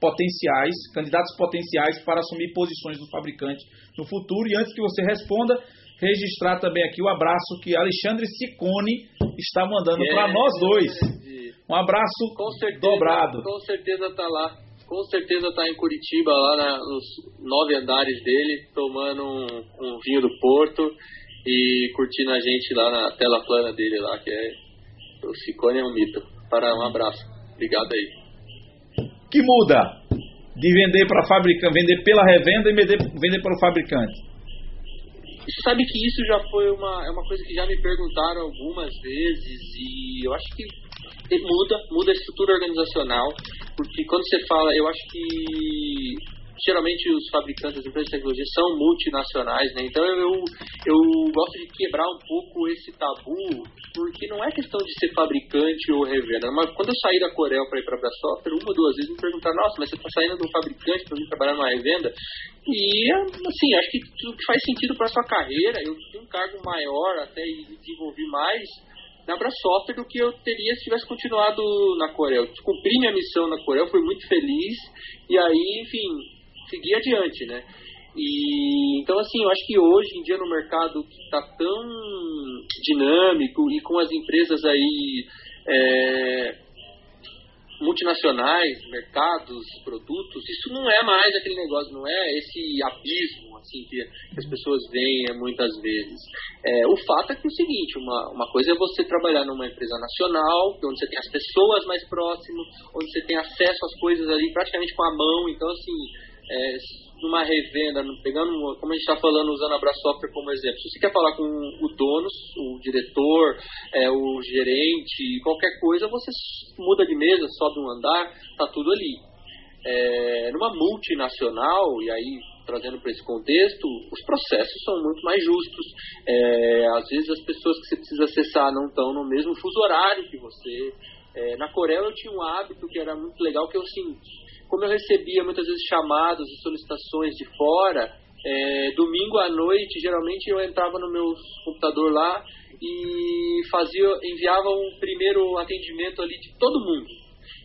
potenciais, candidatos potenciais para assumir posições do fabricante no futuro. E antes que você responda, registrar também aqui o abraço que Alexandre Sicone está mandando é, para nós dois. Um abraço com certeza, dobrado. Com certeza está lá. Com certeza está em Curitiba, lá na, nos nove andares dele, tomando um, um vinho do Porto e curtindo a gente lá na tela plana dele lá, que é o Cicone é um mito. Para um abraço. Obrigado aí. Que muda de vender para fabricante, vender pela revenda e vender, vender para o fabricante? Você sabe que isso já foi uma, é uma coisa que já me perguntaram algumas vezes e eu acho que muda, muda a estrutura organizacional, porque quando você fala, eu acho que geralmente os fabricantes, as empresas de tecnologia são multinacionais, né? Então eu, eu gosto de quebrar um pouco esse tabu, porque não é questão de ser fabricante ou revenda. Mas quando eu saí da Corel para ir para a Software, uma ou duas vezes me perguntaram, nossa, mas você está saindo de um fabricante para vir trabalhar numa revenda? E, assim, acho que tudo que faz sentido para sua carreira, eu tenho um cargo maior até e desenvolvi mais na Software do que eu teria se tivesse continuado na Corel. Cumpri minha missão na Corel, fui muito feliz, e aí, enfim, seguir adiante, né? E então assim, eu acho que hoje em dia no mercado que está tão dinâmico e com as empresas aí é, multinacionais, mercados, produtos, isso não é mais aquele negócio, não é esse abismo assim que, as pessoas veem muitas vezes. É, o fato é que é o seguinte, uma, uma coisa é você trabalhar numa empresa nacional, onde você tem as pessoas mais próximas, onde você tem acesso às coisas ali praticamente com a mão, então assim é, numa revenda, pegando, como a gente está falando, usando a Brasoftware como exemplo, se você quer falar com o dono, o diretor, é, o gerente, qualquer coisa, você muda de mesa, sobe um andar, tá tudo ali. É, numa multinacional, e aí trazendo para esse contexto, os processos são muito mais justos. É, às vezes as pessoas que você precisa acessar não estão no mesmo fuso horário que você. É, na Coreia eu tinha um hábito que era muito legal, que é o seguinte, como eu recebia muitas vezes chamados e solicitações de fora, é, domingo à noite, geralmente eu entrava no meu computador lá e fazia, enviava um primeiro atendimento ali de todo mundo.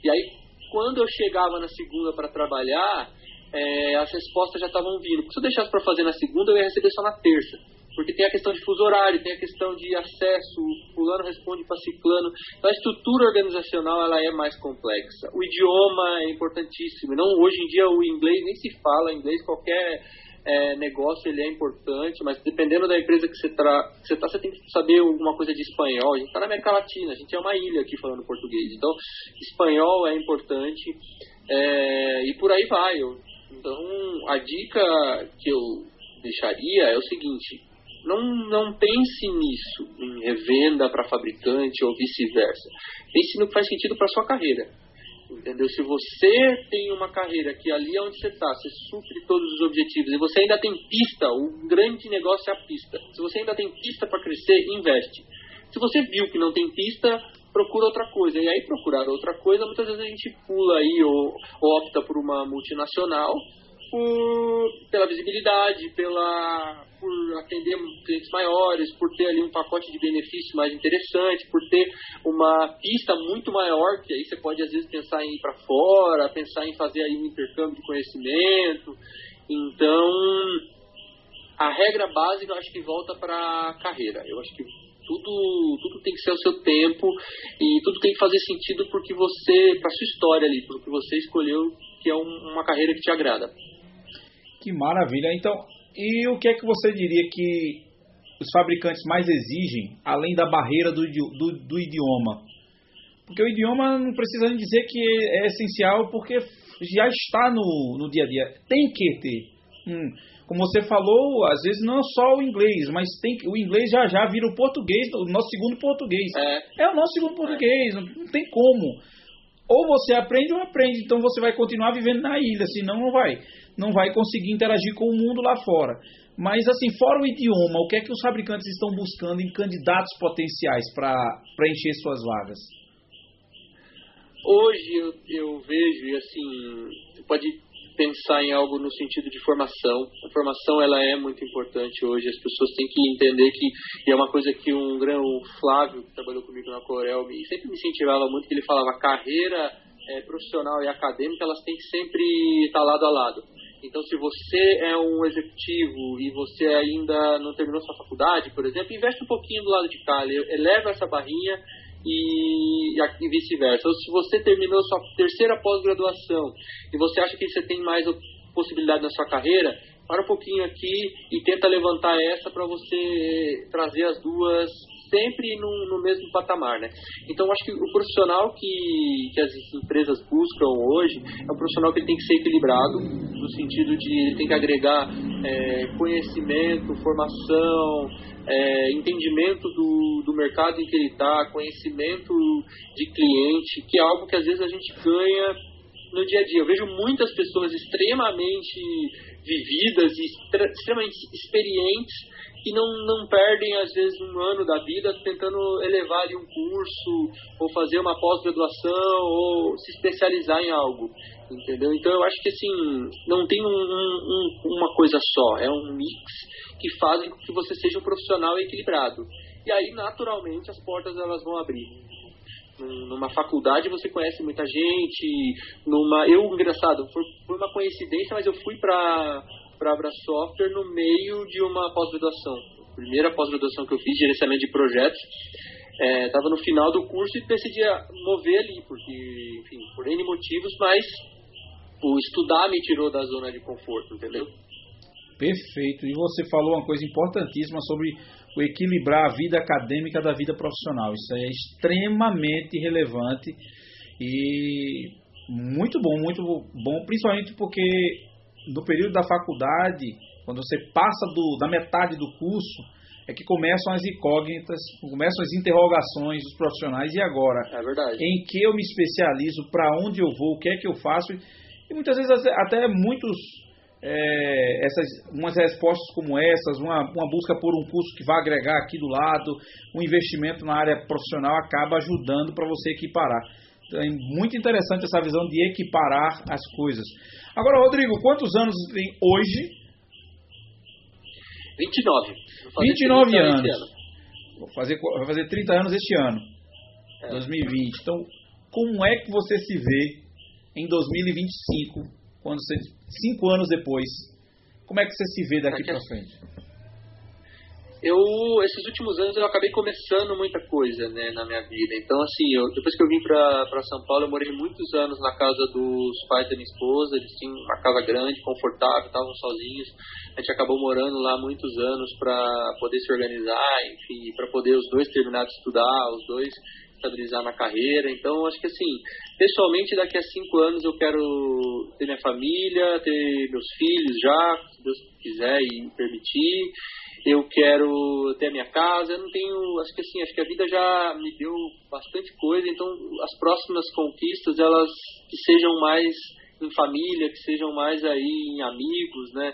E aí, quando eu chegava na segunda para trabalhar, é, as respostas já estavam vindo. Se eu deixasse para fazer na segunda, eu ia receber só na terça porque tem a questão de fuso horário, tem a questão de acesso, fulano responde para ciclano. Então a estrutura organizacional ela é mais complexa. O idioma é importantíssimo. Não, hoje em dia o inglês nem se fala inglês, qualquer é, negócio ele é importante, mas dependendo da empresa que você está, você, tá, você tem que saber alguma coisa de espanhol. A gente está na América Latina, a gente é uma ilha aqui falando português. Então, espanhol é importante é, e por aí vai. Eu, então, a dica que eu deixaria é o seguinte: não, não pense nisso, em revenda para fabricante ou vice-versa. Pense no que faz sentido para sua carreira. Entendeu? Se você tem uma carreira que ali é onde você está, você supre todos os objetivos e você ainda tem pista, o grande negócio é a pista. Se você ainda tem pista para crescer, investe. Se você viu que não tem pista, procura outra coisa. E aí procurar outra coisa, muitas vezes a gente pula aí ou, ou opta por uma multinacional por, pela visibilidade, pela, por atender clientes maiores, por ter ali um pacote de benefício mais interessante, por ter uma pista muito maior, que aí você pode às vezes pensar em ir para fora, pensar em fazer aí um intercâmbio de conhecimento. Então, a regra básica eu acho que volta para a carreira. Eu acho que tudo, tudo tem que ser ao seu tempo e tudo tem que fazer sentido porque você, para sua história ali, porque você escolheu que é um, uma carreira que te agrada. Que maravilha. Então, e o que é que você diria que os fabricantes mais exigem, além da barreira do, do, do idioma? Porque o idioma não precisa nem dizer que é essencial, porque já está no, no dia a dia. Tem que ter. Hum, como você falou, às vezes não é só o inglês, mas tem o inglês já já vira o português, o nosso segundo português. É, é o nosso segundo português, não, não tem como. Ou você aprende ou aprende, então você vai continuar vivendo na ilha, senão não vai não vai conseguir interagir com o mundo lá fora. Mas, assim, fora o idioma, o que é que os fabricantes estão buscando em candidatos potenciais para preencher suas vagas? Hoje eu, eu vejo, e assim, pode pensar em algo no sentido de formação. A formação ela é muito importante hoje. As pessoas têm que entender que e é uma coisa que um grão Flávio que trabalhou comigo na Corel me sempre me incentivava muito que ele falava carreira é, profissional e acadêmica elas têm que sempre estar lado a lado. Então, se você é um executivo e você ainda não terminou sua faculdade, por exemplo, investe um pouquinho do lado de cá, eleva essa barrinha e, e vice-versa. Ou se você terminou sua terceira pós-graduação e você acha que você tem mais possibilidade na sua carreira, para um pouquinho aqui e tenta levantar essa para você trazer as duas sempre no, no, mesmo patamar, né? Então, acho que o profissional que, que as empresas buscam hoje é um profissional que tem que ser equilibrado, no sentido de ele tem que agregar é, conhecimento, formação, é, entendimento do, do mercado em que ele está, conhecimento de cliente, que é algo que às vezes a gente ganha no dia a dia. Eu vejo muitas pessoas extremamente vividas e extremamente experientes que não, não perdem, às vezes, um ano da vida tentando elevar ali, um curso, ou fazer uma pós-graduação, ou se especializar em algo. Entendeu? Então, eu acho que, assim, não tem um, um, uma coisa só, é um mix que faz com que você seja um profissional equilibrado. E aí, naturalmente, as portas elas vão abrir numa faculdade você conhece muita gente numa eu engraçado foi, foi uma coincidência mas eu fui para para Abra Software no meio de uma pós-graduação. Primeira pós-graduação que eu fiz, gerenciamento de projetos. Estava é, no final do curso e decidi mover ali, porque, enfim, por N motivos, mas o estudar me tirou da zona de conforto, entendeu? Perfeito. E você falou uma coisa importantíssima sobre o equilibrar a vida acadêmica da vida profissional. Isso é extremamente relevante e muito bom, muito bom, principalmente porque no período da faculdade, quando você passa do, da metade do curso, é que começam as incógnitas, começam as interrogações dos profissionais. E agora? É verdade. Em que eu me especializo? Para onde eu vou? O que é que eu faço? E muitas vezes até muitos é, essas umas respostas como essas, uma, uma busca por um curso que vai agregar aqui do lado, um investimento na área profissional acaba ajudando para você equiparar. É muito interessante essa visão de equiparar as coisas. Agora, Rodrigo, quantos anos tem hoje? 29. 29 anos. Vou fazer, vou fazer 30 anos este ano. É. 2020. Então, como é que você se vê em 2025, quando você, cinco anos depois? Como é que você se vê daqui para frente? Eu esses últimos anos eu acabei começando muita coisa né na minha vida. Então assim eu, depois que eu vim para São Paulo eu morei muitos anos na casa dos pais da minha esposa. Eles tinham uma casa grande confortável estavam sozinhos. A gente acabou morando lá muitos anos para poder se organizar enfim para poder os dois terminar de estudar os dois estabilizar na carreira. Então acho que assim pessoalmente daqui a cinco anos eu quero ter minha família ter meus filhos já se Deus quiser e me permitir eu quero ter a minha casa, eu não tenho, acho que assim, acho que a vida já me deu bastante coisa, então as próximas conquistas, elas que sejam mais em família, que sejam mais aí em amigos, né,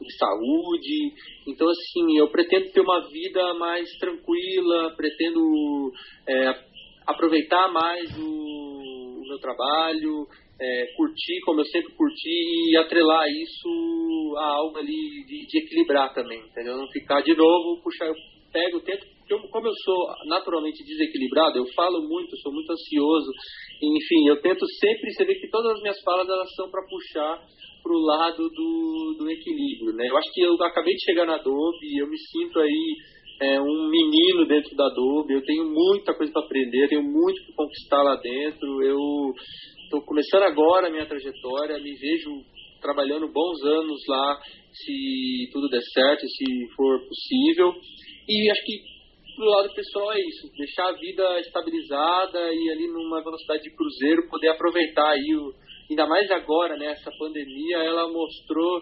em saúde, então assim, eu pretendo ter uma vida mais tranquila, pretendo é, aproveitar mais o, o meu trabalho, é, curtir como eu sempre curti e atrelar isso a algo ali de, de, equilibrar também, entendeu? Não ficar de novo, puxar, eu pego, tento, eu, como eu sou naturalmente desequilibrado, eu falo muito, sou muito ansioso, enfim, eu tento sempre, você vê que todas as minhas falas elas são para puxar para o lado do, do equilíbrio, né? Eu acho que eu acabei de chegar na Adobe, eu me sinto aí é, um menino dentro da Adobe, eu tenho muita coisa para aprender, tenho muito para conquistar lá dentro, eu estou começando agora a minha trajetória, me vejo trabalhando bons anos lá, se tudo der certo, se for possível. E acho que do lado pessoal é isso, deixar a vida estabilizada e ali numa velocidade de cruzeiro poder aproveitar aí, o, ainda mais agora, né, essa pandemia, ela mostrou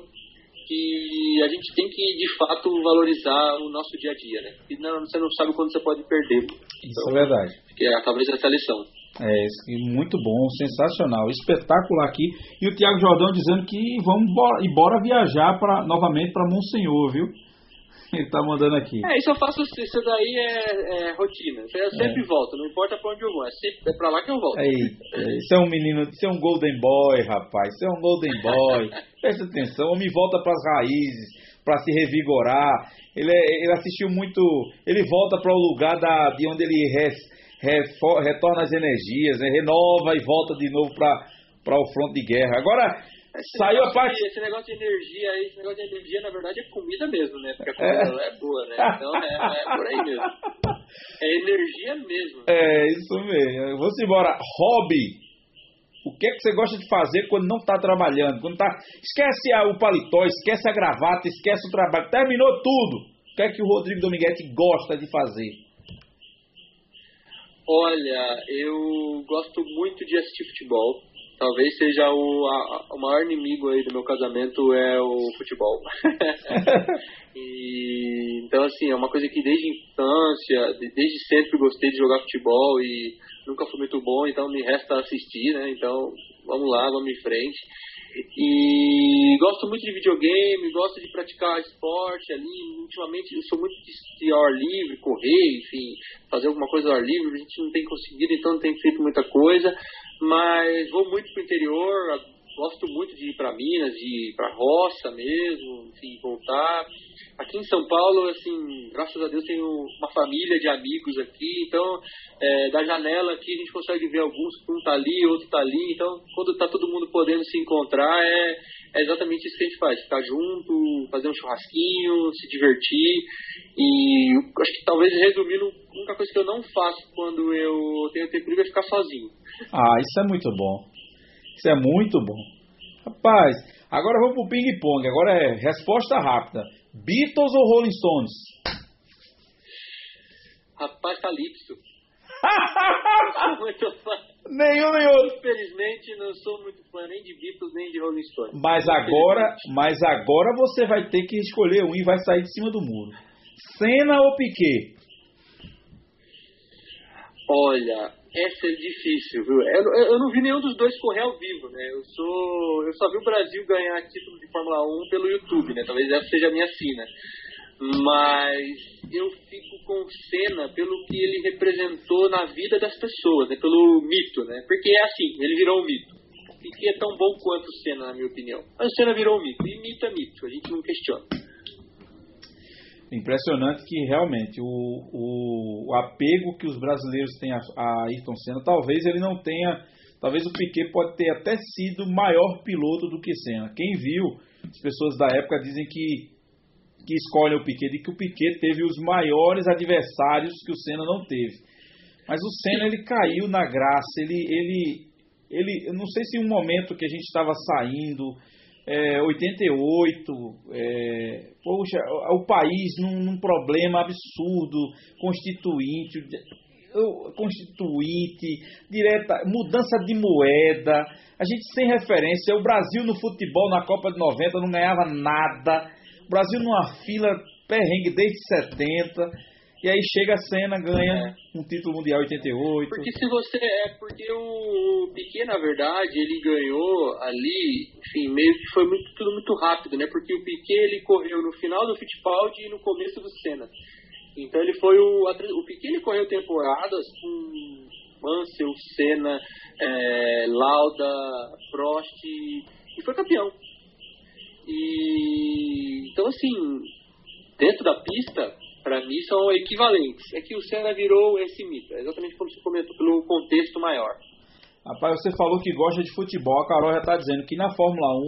que a gente tem que de fato valorizar o nosso dia a dia, né? E não, você não sabe quando você pode perder. Então, isso é verdade. Que é talvez essa lição. É, muito bom, sensacional, espetacular aqui. E o Tiago Jordão dizendo que vamos embora, e bora viajar pra, novamente para Monsenhor, viu? <laughs> Ele tá mandando aqui. É, isso eu faço, isso daí é, é rotina. Eu sempre é. volto, não importa pra onde eu vou, é, sempre, é pra lá que eu volto. Eita, isso é um menino, isso é um Golden Boy, rapaz, isso é um Golden Boy. <laughs> Presta atenção, o homem volta pras raízes, para se revigorar. Ele, é, ele assistiu muito, ele volta para o lugar da, de onde ele res, retorna as energias, né? renova e volta de novo para o fronte de guerra. Agora, esse saiu a parte. De, esse negócio de energia aí, esse negócio de energia, na verdade, é comida mesmo, né? Porque a comida é, é boa, né? Então é, é, por aí mesmo. <laughs> É energia mesmo. É, isso mesmo. Vamos embora. Hobby. O que é que você gosta de fazer quando não está trabalhando? Quando tá... Esquece o paletó, esquece a gravata, esquece o trabalho. Terminou tudo. O que é que o Rodrigo Dominguete gosta de fazer? Olha, eu gosto muito de assistir futebol. Talvez seja o, a, o maior inimigo aí do meu casamento é o futebol. <laughs> e, então, assim, é uma coisa que desde infância, desde sempre gostei de jogar futebol e nunca fui muito bom, então me resta assistir, né? Então, vamos lá, vamos em frente. E gosto muito de videogame, gosto de praticar esporte ali. Ultimamente eu sou muito de, ar livre, correr, enfim, fazer alguma coisa ao ar livre. A gente não tem conseguido, então não tem feito muita coisa. Mas vou muito pro interior, gosto muito de ir para Minas, de ir para roça mesmo, enfim, voltar. Aqui em São Paulo, assim, graças a Deus tenho uma família de amigos aqui, então é, da janela aqui a gente consegue ver alguns, um tá ali, outro tá ali, então quando tá todo mundo podendo se encontrar é, é exatamente isso que a gente faz, ficar junto, fazer um churrasquinho, se divertir e acho que talvez resumindo, a única coisa que eu não faço quando eu tenho tempo livre é ficar sozinho. Ah, isso é muito bom. Isso é muito bom. Rapaz, agora vamos pro ping-pong. Agora é resposta rápida. Beatles ou Rolling Stones? Rapaz, Calypso. fã. <laughs> Nenhum nem outro. Infelizmente, não sou muito fã nem de Beatles nem de Rolling Stones. Mas agora, mas agora você vai ter que escolher um e vai sair de cima do muro. Senna ou Piquet? Olha, essa é difícil, viu? Eu, eu, não vi nenhum dos dois correr ao vivo, né? Eu sou, eu só vi o Brasil ganhar título de Fórmula 1 pelo YouTube, né? Talvez essa seja a minha sina. Mas eu fico com Senna pelo que ele representou na vida das pessoas, né? Pelo mito, né? Porque é assim, ele virou um mito. E que é tão bom quanto o Senna, na minha opinião. Mas o Senna virou um mito. E mito é mito, a gente não questiona. Impressionante que realmente o, o, o, apego que os brasileiros têm a, a Ayrton Senna, talvez ele não tenha, talvez o Piquet pode ter até sido maior piloto do que Senna. Quem viu, as pessoas da época dizem que que escolhem o Piquet, de que o Piquet teve os maiores adversários que o Senna não teve. Mas o Senna ele caiu na graça, ele ele ele, eu não sei se um momento que a gente estava saindo é, 88, é, poxa, o país num, num problema absurdo, constituinte, constituinte, direta, mudança de moeda, a gente sem referência, o Brasil no futebol na Copa de 90 não ganhava nada, o Brasil numa fila perrengue desde 70, e aí chega a cena, ganha é. um título mundial 88. Porque se você é porque o Piquet na verdade ele ganhou ali, enfim, meio que foi muito, tudo muito rápido, né? Porque o Piquet ele correu no final do Fittipaldi e no começo do Senna. Então ele foi o o Piquet ele correu temporadas com Mansell, Senna, é, Lauda, Prost e foi campeão. E então assim, dentro da pista para mim são equivalentes. É que o Senna virou esse mito, é exatamente como você comentou, pelo contexto maior. Rapaz, você falou que gosta de futebol, a Carol já está dizendo que na Fórmula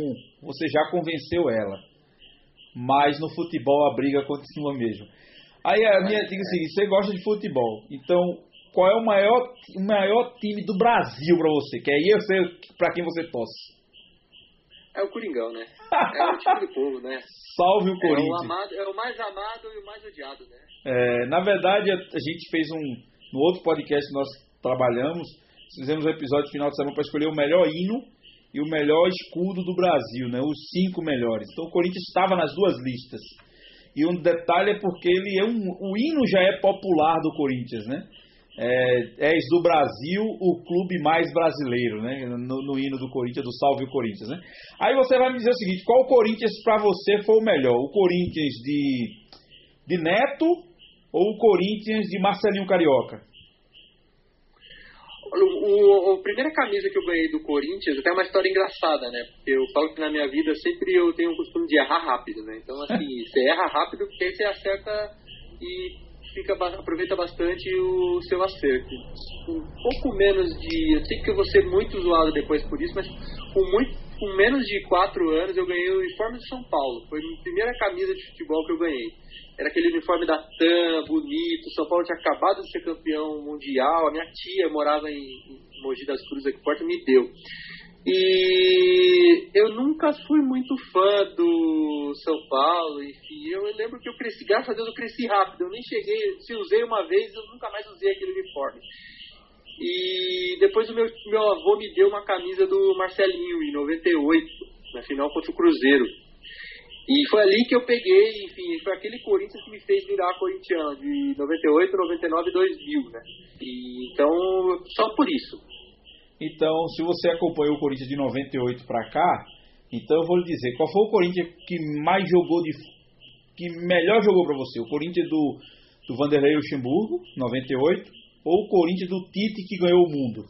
1 você já convenceu ela. Mas no futebol a briga continua mesmo. Aí a minha dica é o seguinte, você gosta de futebol, então qual é o maior, o maior time do Brasil para você? Que aí eu sei para quem você torce. É o Coringão, né? <laughs> É o time do povo, né? Salve o Corinthians. É o, amado, é o mais amado e o mais odiado, né? É, na verdade, a, gente fez um. No outro podcast que nós trabalhamos, fizemos um episódio final de semana para escolher o melhor hino e o melhor escudo do Brasil, né? Os cinco melhores. Então o Corinthians estava nas duas listas. E um detalhe é porque ele é um, o hino já é popular do Corinthians, né? É, és do Brasil o clube mais brasileiro, né? No, no, hino do Corinthians, do Salve o Corinthians, né? Aí você vai me dizer o seguinte: qual Corinthians para você foi o melhor? O Corinthians de, de Neto ou o Corinthians de Marcelinho Carioca? O, o, a primeira camisa que eu ganhei do Corinthians até é uma história engraçada, né? Porque eu falo que na minha vida sempre eu tenho o costume de errar rápido, né? Então, assim, <laughs> você erra rápido porque aí você acerta e fica, aproveita bastante o seu acerto. Um pouco menos de. Eu sei que eu vou ser muito zoado depois por isso, mas com, muito, com menos de quatro anos eu ganhei o uniforme de São Paulo. Foi a primeira camisa de futebol que eu ganhei. Era aquele uniforme da TAM, bonito. São Paulo tinha acabado de ser campeão mundial. A minha tia morava em, em Mogi das Cruzes aqui perto me deu. E eu nunca fui muito fã do São Paulo, enfim, eu lembro que eu cresci, graças a Deus eu cresci rápido, eu nem cheguei, se usei uma vez, eu nunca mais usei aquele uniforme. E depois o meu, meu avô me deu uma camisa do Marcelinho, em 98, na final contra o Cruzeiro. E foi ali que eu peguei, enfim, foi aquele Corinthians que me fez virar corintiano, de 98, 99 e 2000, né? E, então, só por isso. Então, se você acompanhou o Corinthians de 98 para cá, então eu vou lhe dizer, qual foi o Corinthians que mais jogou de que melhor jogou para você? O Corinthians do do Vanderlei Luxemburgo, 98, ou o Corinthians do Tite que ganhou o mundo?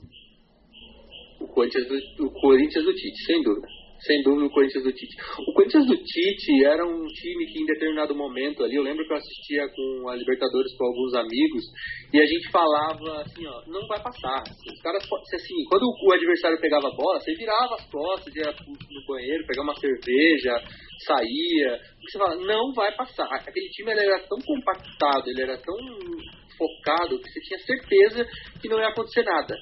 O Corinthians do, o Corinthians do Tite, sem dúvida sem dúvida, o Corinthians do Tite. O Corinthians do Tite era um time que, em determinado momento ali, eu lembro que eu assistia com a Libertadores com alguns amigos, e a gente falava assim: ó, não vai passar. Os caras, assim, quando o adversário pegava a bola, você virava as costas, ia no banheiro, pegar uma cerveja, saía. Você fala: não vai passar. Aquele time era tão compactado, ele era tão focado, que você tinha certeza que não ia acontecer nada.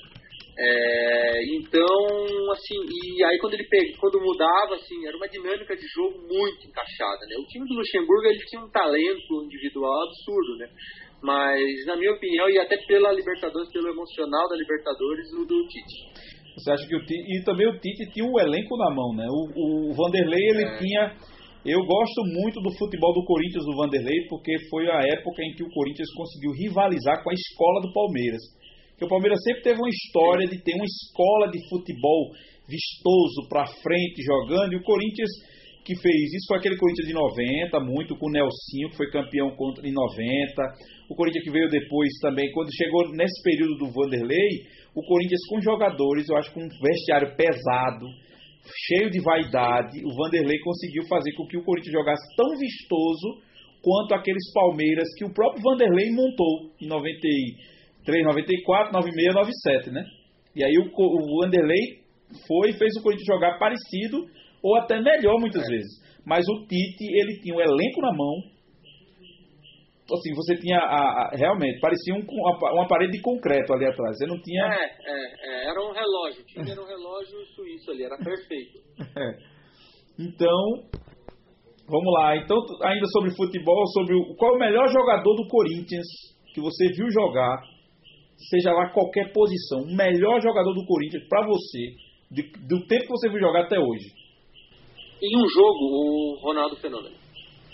É, então, assim, e aí quando ele pegou, quando mudava, assim, era uma dinâmica de jogo muito encaixada, né? O time do Luxemburgo, ele tinha um talento individual absurdo, né? Mas, na minha opinião, e até pela Libertadores, pelo emocional da Libertadores, o do Tite. Você acha que o Tite, e também o Tite tinha o um elenco na mão, né? O, o Vanderlei, ele é. tinha, eu gosto muito do futebol do Corinthians, do Vanderlei, porque foi a época em que o Corinthians conseguiu rivalizar com a escola do Palmeiras que o Palmeiras sempre teve uma história de ter uma escola de futebol vistoso para frente jogando, e o Corinthians que fez isso foi aquele Corinthians de 90, muito com o Nelsinho, que foi campeão contra em 90. O Corinthians que veio depois também, quando chegou nesse período do Vanderlei, o Corinthians com jogadores, eu acho com um vestiário pesado, cheio de vaidade, o Vanderlei conseguiu fazer com que o Corinthians jogasse tão vistoso quanto aqueles Palmeiras que o próprio Vanderlei montou em 90 3,94, 96, 97, né? E aí o, o Wanderlei foi e fez o Corinthians jogar parecido ou até melhor muitas é. vezes. Mas o Tite, ele tinha o um elenco na mão. Assim, você tinha a, a, realmente, parecia um, uma parede de concreto ali atrás. Você não tinha. É, é, é era um relógio. O time era um relógio suíço ali, era perfeito. <laughs> É. Então, vamos lá. Então, ainda sobre futebol, sobre o, qual é o melhor jogador do Corinthians que você viu jogar seja lá qualquer posição, o melhor jogador do Corinthians para você, de, do tempo que você viu jogar até hoje? Em um jogo, o Ronaldo Fenômeno.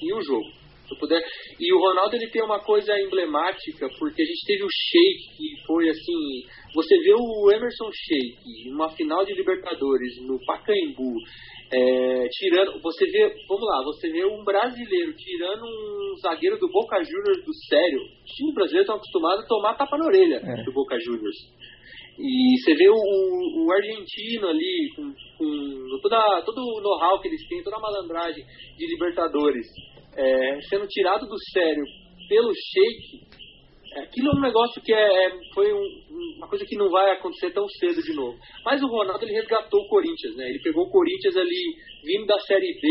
Em um jogo. Se puder. E o Ronaldo ele tem uma coisa emblemática, porque a gente teve o Sheik, que foi assim. Você vê o Emerson Sheik, uma final de Libertadores no Pacaembu, é, tirando, você vê, vamos lá, você vê um brasileiro tirando um zagueiro do Boca Juniors do sério. Os times brasileiros estão acostumados a tomar tapa na orelha é. do Boca Juniors. E você vê o, o argentino ali, com, com toda, todo o know-how que eles têm, toda a malandragem de Libertadores, é, sendo tirado do sério pelo Sheik, aquilo é um negócio que é, é, foi um, uma coisa que não vai acontecer tão cedo de novo. Mas o Ronaldo ele resgatou o Corinthians, né? Ele pegou o Corinthians ali vindo da Série B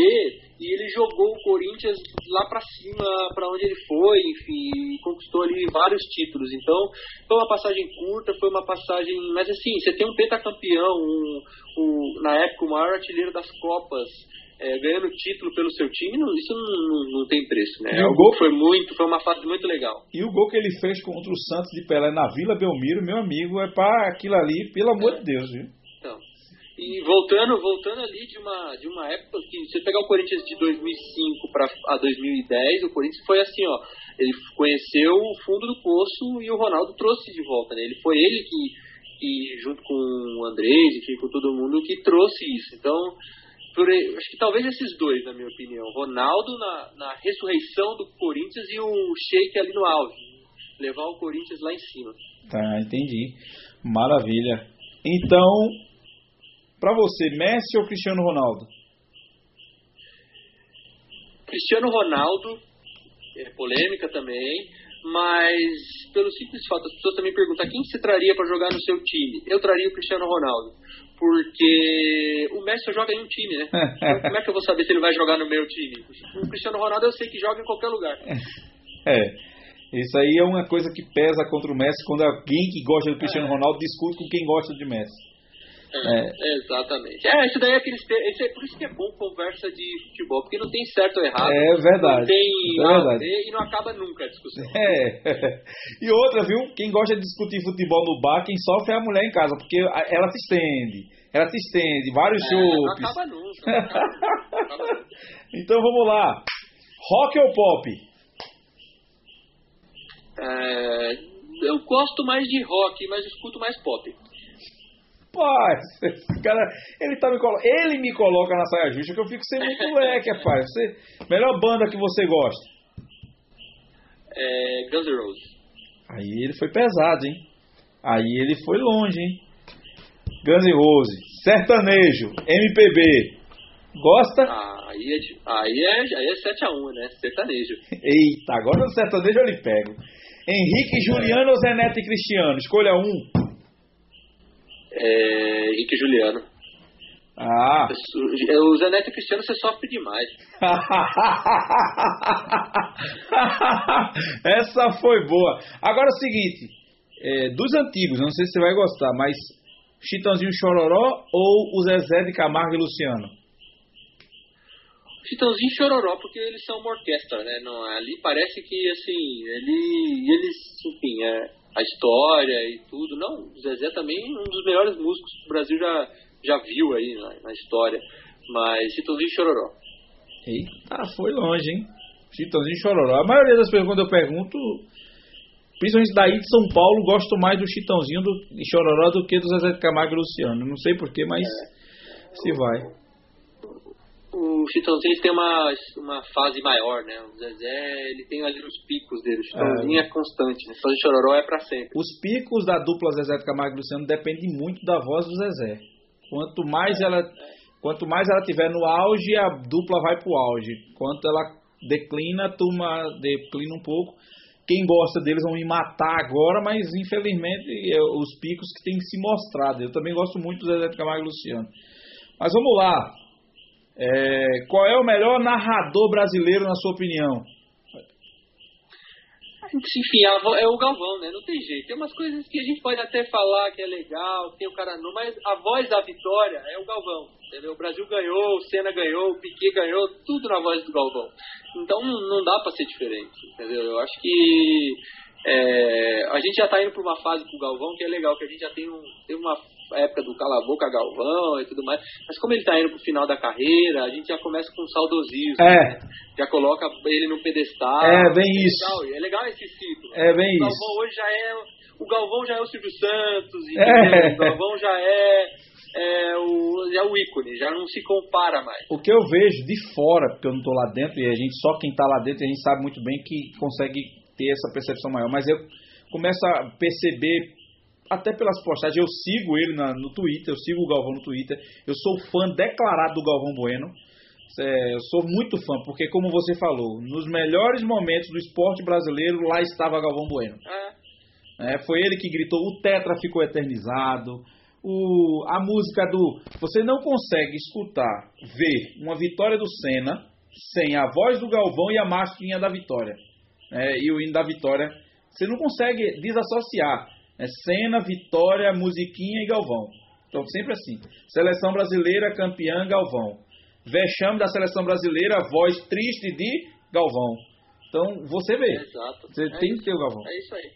e ele jogou o Corinthians lá para cima, para onde ele foi, enfim, conquistou ali vários títulos. Então, foi uma passagem curta, foi uma passagem, mas assim, você tem um pentacampeão, um, um, na época o maior artilheiro das Copas, é, ganhando título pelo seu time, não, isso não, não, tem preço, né? E o gol foi muito, foi uma fase muito legal. E o gol que ele fez contra o Santos de Pelé na Vila Belmiro, meu amigo, é para aquilo ali, pelo amor é. de Deus, viu? Então, e voltando, voltando ali de uma, de uma época que se você pegar o Corinthians de 2005 para a 2010, o Corinthians foi assim, ó, ele conheceu o fundo do poço e o Ronaldo trouxe de volta, né? Ele foi ele que que junto com o Andrés, enfim, com todo mundo que trouxe isso. Então, por, acho que talvez esses dois, na minha opinião. Ronaldo na, na ressurreição do Corinthians e o Sheik ali no auge. Levar o Corinthians lá em cima. Tá, entendi. Maravilha. Então, para você, Messi ou Cristiano Ronaldo? Cristiano Ronaldo, é polêmica também, mas pelo simples fato, as pessoas também perguntam quem você traria para jogar no seu time. Eu traria o Cristiano Ronaldo, porque o Messi só joga em um time, né? <laughs> Como é que eu vou saber se ele vai jogar no meu time? O Cristiano Ronaldo eu sei que joga em qualquer lugar. É. Isso aí é uma coisa que pesa contra o Messi quando alguém que gosta do Cristiano é. Ronaldo discute com quem gosta de Messi. É, exatamente. É, isso daí é aqueles. Esse é por isso que é bom conversa de futebol, porque não tem certo ou errado. É verdade. Não tem é verdade. e não acaba nunca a discussão. É. <laughs> E outra, viu? Quem gosta de discutir futebol no bar, quem sofre é a mulher em casa, porque ela se estende. Ela se estende, vários é, chupes. Não acaba nunca. Não acaba, não <laughs> acaba nunca. então vamos lá. Rock ou pop? É, eu gosto mais de rock, mas escuto mais pop. Rapaz, <laughs> esse cara, ele, tá me colo... ele me coloca na saia justa que eu fico sem muito leque, rapaz. Você... Melhor banda que você gosta? É Guns N' Roses. Aí ele foi pesado, hein? Aí ele foi longe, hein? Guns N' Roses, sertanejo, MPB. Gosta? Ah, aí é, aí é, aí é 7x1, né? Sertanejo. <laughs> Eita, agora no sertanejo eu lhe pego. Henrique, Juliano ou Zé Neto e Cristiano? Escolha um é, Henrique Juliano. Ah. O Zanetti Cristiano você sofre demais. <laughs> Essa foi boa. Agora é o seguinte: é, dos antigos, não sei se você vai gostar, mas Chitãozinho Chororó ou o Zezé de Camargo e Luciano? Chitãozinho Chororó, porque eles são uma orquestra, né? Não, ali parece que, assim, ele, eles, enfim, é, a história e tudo. Não, o Zezé também é um dos melhores músicos que o Brasil já, já viu aí na, na história. Mas Chitãozinho Chororó. Eita, foi longe, hein? Chitãozinho Chororó. A maioria das pessoas, quando eu pergunto, principalmente daí de São Paulo, gosto mais do Chitãozinho do, de Chororó do que do Zezé de Camargo e Luciano. Não sei porquê, mas é. se vai o Chitãozinho tem uma, uma fase maior, né? O Zezé, ele tem ali os picos dele. O Chitãozinho é, é constante, né? Só de Chororó é para sempre. Os picos da dupla Zezé de Camargo e Luciano dependem muito da voz do Zezé. Quanto mais é, ela é. quanto mais ela tiver no auge, a dupla vai pro auge. Quanto ela declina, a turma declina um pouco. Quem gosta deles vão me matar agora, mas infelizmente é os picos que têm se mostrado. Eu também gosto muito do Zezé de Camargo e Luciano. Mas vamos lá. É, qual é o melhor narrador brasileiro, na sua opinião? Enfim, é o Galvão, né? Não tem jeito. Tem umas coisas que a gente pode até falar que é legal, tem o cara não, mas a voz da vitória é o Galvão. Entendeu? O Brasil ganhou, o Senna ganhou, o Piquet ganhou, tudo na voz do Galvão. Então não dá para ser diferente, entendeu? Eu acho que é, a gente já está indo para uma fase com o Galvão que é legal, que a gente já tem, um, tem uma época do Cala a Boca Galvão e tudo mais, mas como ele está indo para o final da carreira, a gente já começa com um saudosismo, é. né? já coloca ele no pedestal. É, bem é isso. Legal, é legal esse ciclo. É bem o Galvão isso. hoje já é, o Galvão já é o Silvio Santos, é. o Galvão já é é o, é o ícone, já não se compara mais. O que eu vejo de fora, porque eu não estou lá dentro, e a gente só quem está lá dentro, a gente sabe muito bem que consegue ter essa percepção maior. Mas eu começo a perceber, até pelas postagens, eu sigo ele na, no Twitter, eu sigo o Galvão no Twitter, eu sou fã declarado do Galvão Bueno. É, eu sou muito fã, porque como você falou, nos melhores momentos do esporte brasileiro, lá estava Galvão Bueno. É. É, foi ele que gritou, o Tetra ficou eternizado. O, a música do. Você não consegue escutar, ver uma vitória do Senna sem a voz do Galvão e a marchinha da vitória é, e o hino da vitória. Você não consegue desassociar é, cena, vitória, musiquinha e Galvão. Então, sempre assim. Seleção brasileira, campeã, Galvão. Vexame da seleção brasileira, voz triste de Galvão. Então, você vê. Exato. Você é tem isso. que ter o Galvão. É isso aí.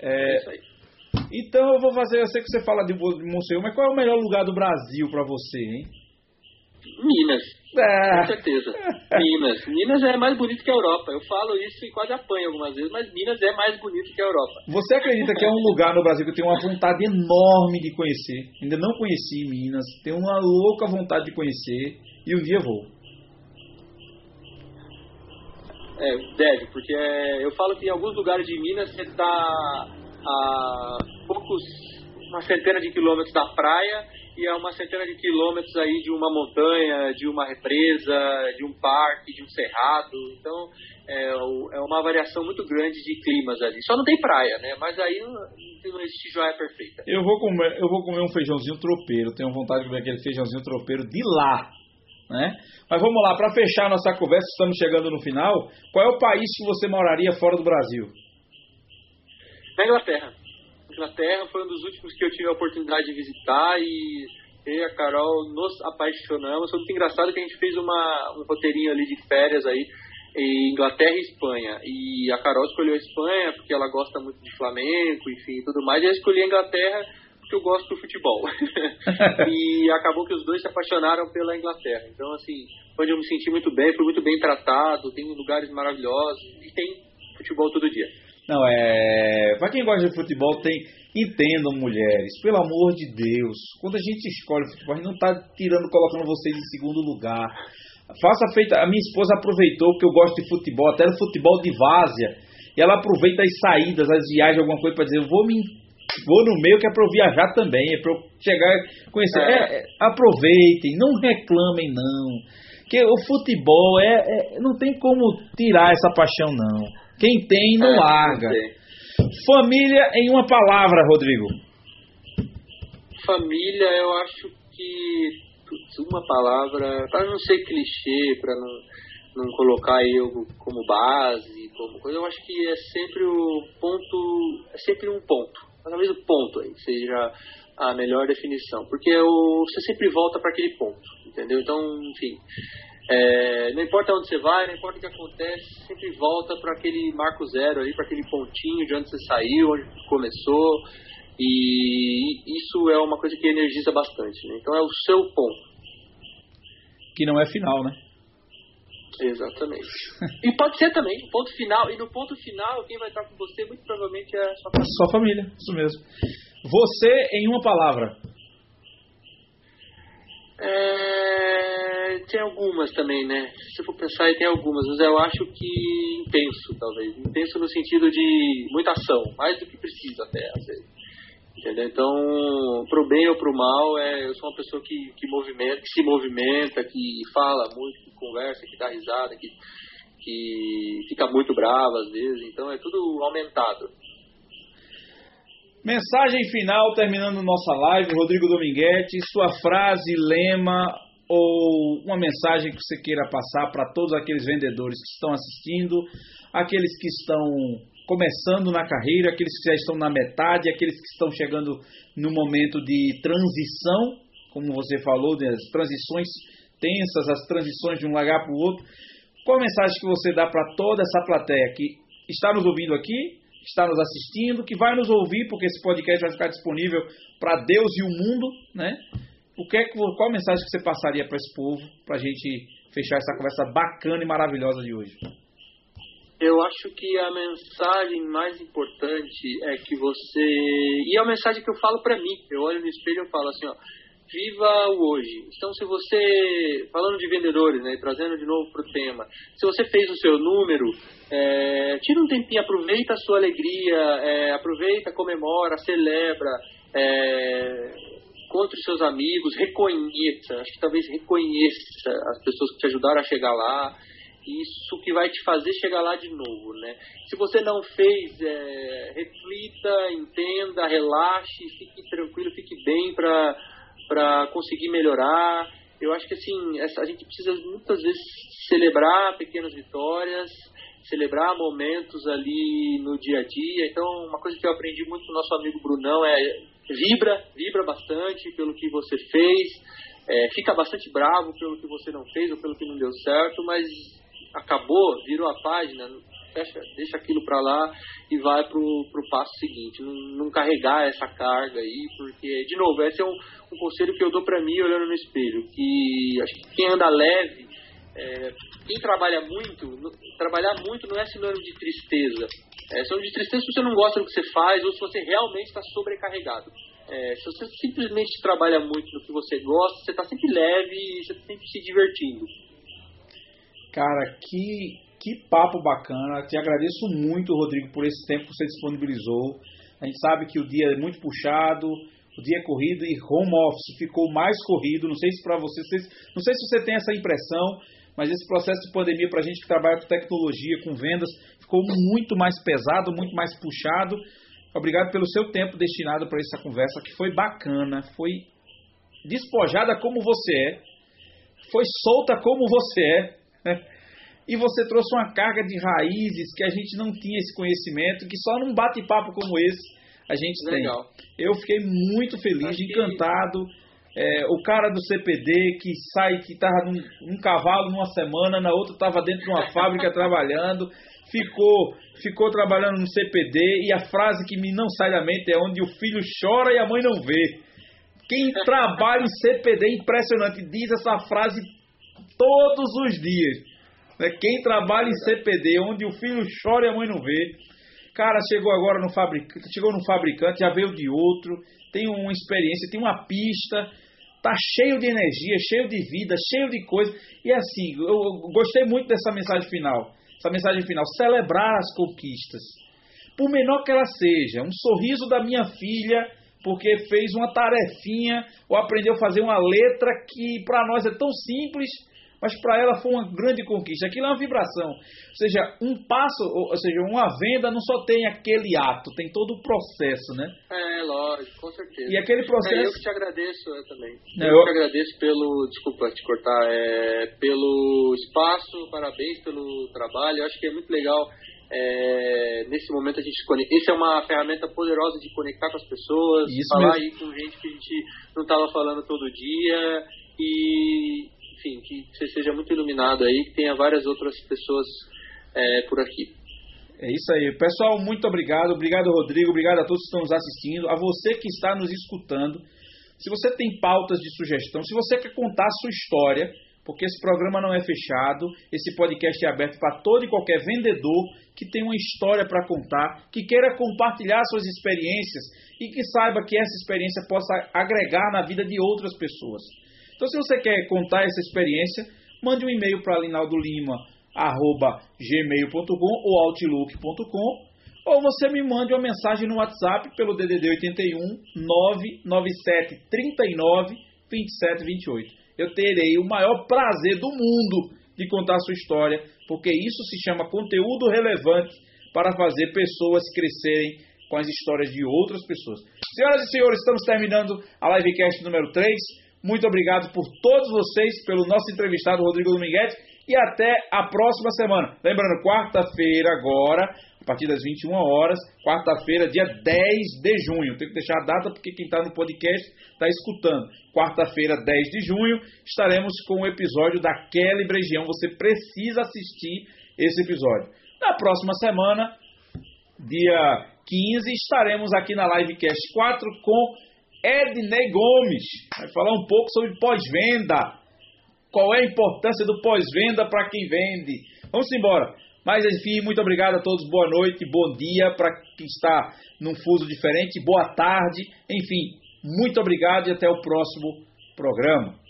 É, é isso aí. Então, eu vou fazer. Eu sei que você fala de Monsenhor, mas qual é o melhor lugar do Brasil para você, hein? Minas. É. Com certeza. <laughs> Minas. Minas é mais bonito que a Europa. Eu falo isso e quase apanho algumas vezes, mas Minas é mais bonito que a Europa. Você acredita que é um lugar no Brasil que eu tenho uma vontade enorme de conhecer? Ainda não conheci Minas. Tenho uma louca vontade de conhecer e um dia vou. É, deve, porque é, eu falo que em alguns lugares de Minas você está a poucos uma centena de quilômetros da praia e é uma centena de quilômetros aí de uma montanha, de uma represa, de um parque, de um cerrado. Então é, é uma variação muito grande de climas ali. Só não tem praia, né? Mas aí não, não existe joia perfeita. Eu vou comer, eu vou comer um feijãozinho tropeiro. Tenho vontade de comer aquele feijãozinho tropeiro de lá. Né? Mas vamos lá, para fechar nossa conversa, estamos chegando no final. Qual é o país que você moraria fora do Brasil? Na Inglaterra. Inglaterra foi um dos últimos que eu tive a oportunidade de visitar e eu e a Carol nos apaixonamos. Foi muito engraçado que a gente fez uma, um roteirinho ali de férias aí em Inglaterra e Espanha. E a Carol escolheu a Espanha porque ela gosta muito de Flamengo, enfim, tudo mais. E eu escolhi a Inglaterra porque eu gosto do futebol. <laughs> e acabou que os dois se apaixonaram pela Inglaterra. Então, assim, onde eu me senti muito bem, fui muito bem tratado, tem lugares maravilhosos e tem futebol todo dia. Não, é. Pra quem gosta de futebol, tem. Entendam, mulheres, pelo amor de Deus. Quando a gente escolhe futebol, a gente não tá tirando, colocando vocês em segundo lugar. Faça feita. A minha esposa aproveitou que eu gosto de futebol, até no futebol de várzea. E ela aproveita as saídas, as viagens, alguma coisa para dizer, eu vou me vou no meio que é para eu viajar também, é para eu chegar conhecer. É, é, aproveitem, não reclamem não. Que o futebol é, é, não tem como tirar essa paixão não. Quem tem, não é, larga. Família em uma palavra, Rodrigo. Família, eu acho que putz, uma palavra, para não ser clichê, para não, não colocar eu como base, como coisa, eu acho que é sempre o ponto, é sempre um ponto. Talvez o ponto aí seja a melhor definição, porque o, você sempre volta para aquele ponto, entendeu? Então, enfim, é, não importa onde você vai, não importa o que acontece, sempre volta para aquele marco zero ali, para aquele pontinho de onde você saiu, onde começou. E isso é uma coisa que energiza bastante. Né? Então é o seu ponto. Que não é final, né? Exatamente. e pode ser também, ponto final. E no ponto final, quem vai estar com você muito provavelmente é a sua família. Sua família, isso mesmo. Você em uma palavra. É, tem algumas também, né? Se for pensar, tem algumas, mas eu acho que intenso, talvez. Intenso no sentido de muita ação, mais do que precisa até, às vezes. Entendeu? Então, pro bem ou pro mal, é, eu sou uma pessoa que, que, movimenta, que se movimenta, que fala muito, que conversa, que dá risada, que, que fica muito brava às vezes. Então, é tudo aumentado. Mensagem final, terminando nossa live, Rodrigo Dominguete, sua frase, lema ou uma mensagem que você queira passar para todos aqueles vendedores que estão assistindo, aqueles que estão começando na carreira, aqueles que já estão na metade, aqueles que estão chegando no momento de transição, como você falou, das transições tensas, as transições de um lugar para o outro. Qual a mensagem que você dá para toda essa plateia que está nos ouvindo aqui está nos assistindo, que vai nos ouvir, porque esse podcast vai ficar disponível para Deus e o mundo, né? O que é que, qual mensagem que você passaria para esse povo, para a gente fechar essa conversa bacana e maravilhosa de hoje? Eu acho que a mensagem mais importante é que você. E é a mensagem que eu falo para mim. Eu olho no espelho e falo assim: ó, viva o hoje. Então, se você, falando de vendedores, né, trazendo de novo para o tema, se você fez o seu número, é, tira um tempinho, aproveita a sua alegria, é, aproveita, comemora, celebra, é, encontre seus amigos, reconheça, acho que talvez reconheça as pessoas que te ajudaram a chegar lá, isso que vai te fazer chegar lá de novo, né? Se você não fez, é, reflita, entenda, relaxe, fique tranquilo, fique bem para para conseguir melhorar. Eu acho que assim, a gente precisa muitas vezes celebrar pequenas vitórias, celebrar momentos ali no dia a dia. Então, uma coisa que eu aprendi muito com o nosso amigo Brunão é vibra, vibra bastante pelo que você fez, é, fica bastante bravo pelo que você não fez ou pelo que não deu certo, mas acabou, virou a página, fecha, deixa aquilo para lá e vai pro, pro passo seguinte. Não, não, carregar essa carga aí, porque, de novo, esse é um, um conselho que eu dou para mim olhando no espelho, que acho que quem anda leve, é, quem trabalha muito, trabalhar muito não é sinônimo de tristeza. É sinônimo de tristeza se você não gosta do que você faz ou se você realmente está sobrecarregado. É, se você simplesmente trabalha muito no que você gosta, você está sempre leve e você está sempre se divertindo. Cara, que que papo bacana. Te agradeço muito, Rodrigo, por esse tempo que você disponibilizou. A gente sabe que o dia é muito puxado, o dia é corrido e home office ficou mais corrido. Não sei se para você, não sei se você tem essa impressão, mas esse processo de pandemia para a gente que trabalha com tecnologia, com vendas, ficou muito mais pesado, muito mais puxado. Obrigado pelo seu tempo destinado para essa conversa, que foi bacana, foi despojada como você é, foi solta como você é, né? E você trouxe uma carga de raízes que a gente não tinha esse conhecimento, que só num bate-papo como esse a gente Legal. tem. Eu fiquei muito feliz, encantado. É, o cara do CPD que sai, que estava num, num, cavalo numa semana, na outra estava dentro de uma fábrica <laughs> trabalhando, ficou, ficou trabalhando no CPD e a frase que me não sai da mente é onde o filho chora e a mãe não vê. Quem <laughs> trabalha em CPD é impressionante, diz essa frase todos os dias. Né? Quem trabalha em CPD, onde o filho chora e a mãe não vê, Cara, chegou agora no fabricante, chegou no fabricante, já veio de outro, tem uma experiência, tem uma pista, tá cheio de energia, cheio de vida, cheio de coisa. E assim, eu, gostei muito dessa mensagem final. Essa mensagem final, celebrar as conquistas. Por menor que ela seja, um sorriso da minha filha, porque fez uma tarefinha ou aprendeu a fazer uma letra que para nós é tão simples mas para ela foi uma grande conquista. Aquilo é uma vibração. Ou seja, um passo, ou seja, uma venda não só tem aquele ato, tem todo o processo, né? É, lógico, com certeza. E aquele processo. É, eu que te agradeço eu também. Não, eu, eu que agradeço pelo. Desculpa te cortar, é, pelo espaço, parabéns pelo trabalho. Eu acho que é muito legal. É, nesse momento a gente isso é uma ferramenta poderosa de conectar com as pessoas, isso falar mesmo. aí com gente que a gente não estava falando todo dia e enfim, que você seja muito iluminado aí, que tenha várias outras pessoas é, por aqui. É isso aí. Pessoal, muito obrigado. Obrigado, Rodrigo. Obrigado a todos que estão nos assistindo. A você que está nos escutando. Se você tem pautas de sugestão, se você quer contar a sua história, porque esse programa não é fechado, esse podcast é aberto para todo e qualquer vendedor que tem uma história para contar, que queira compartilhar suas experiências e que saiba que essa experiência possa agregar na vida de outras pessoas. Então, se você quer contar essa experiência, mande um e-mail para linaldolima@gmail.com ou outlook.com ou você me mande uma mensagem no WhatsApp pelo DDD 81 997 39 27 28. Eu terei o maior prazer do mundo de contar a sua história, porque isso se chama conteúdo relevante para fazer pessoas crescerem com as histórias de outras pessoas. Senhoras e senhores, estamos terminando a livecast número 3. Muito obrigado por todos vocês, pelo nosso entrevistado Rodrigo Dominguete e até a próxima semana. Lembrando, quarta-feira agora, a partir das 21 horas, quarta-feira, dia 10 de junho. Tenho que deixar a data porque quem está no podcast está escutando. Quarta-feira, 10 de junho, estaremos com o episódio da Kelly Bregião. Você precisa assistir esse episódio. Na próxima semana, dia 15, estaremos aqui na Livecast 4 com Ednei Gomes vai falar um pouco sobre pós-venda. Qual é a importância do pós-venda para quem vende? Vamos embora. Mas enfim, muito obrigado a todos. Boa noite, bom dia para quem está num fuso diferente, boa tarde. Enfim, muito obrigado e até o próximo programa.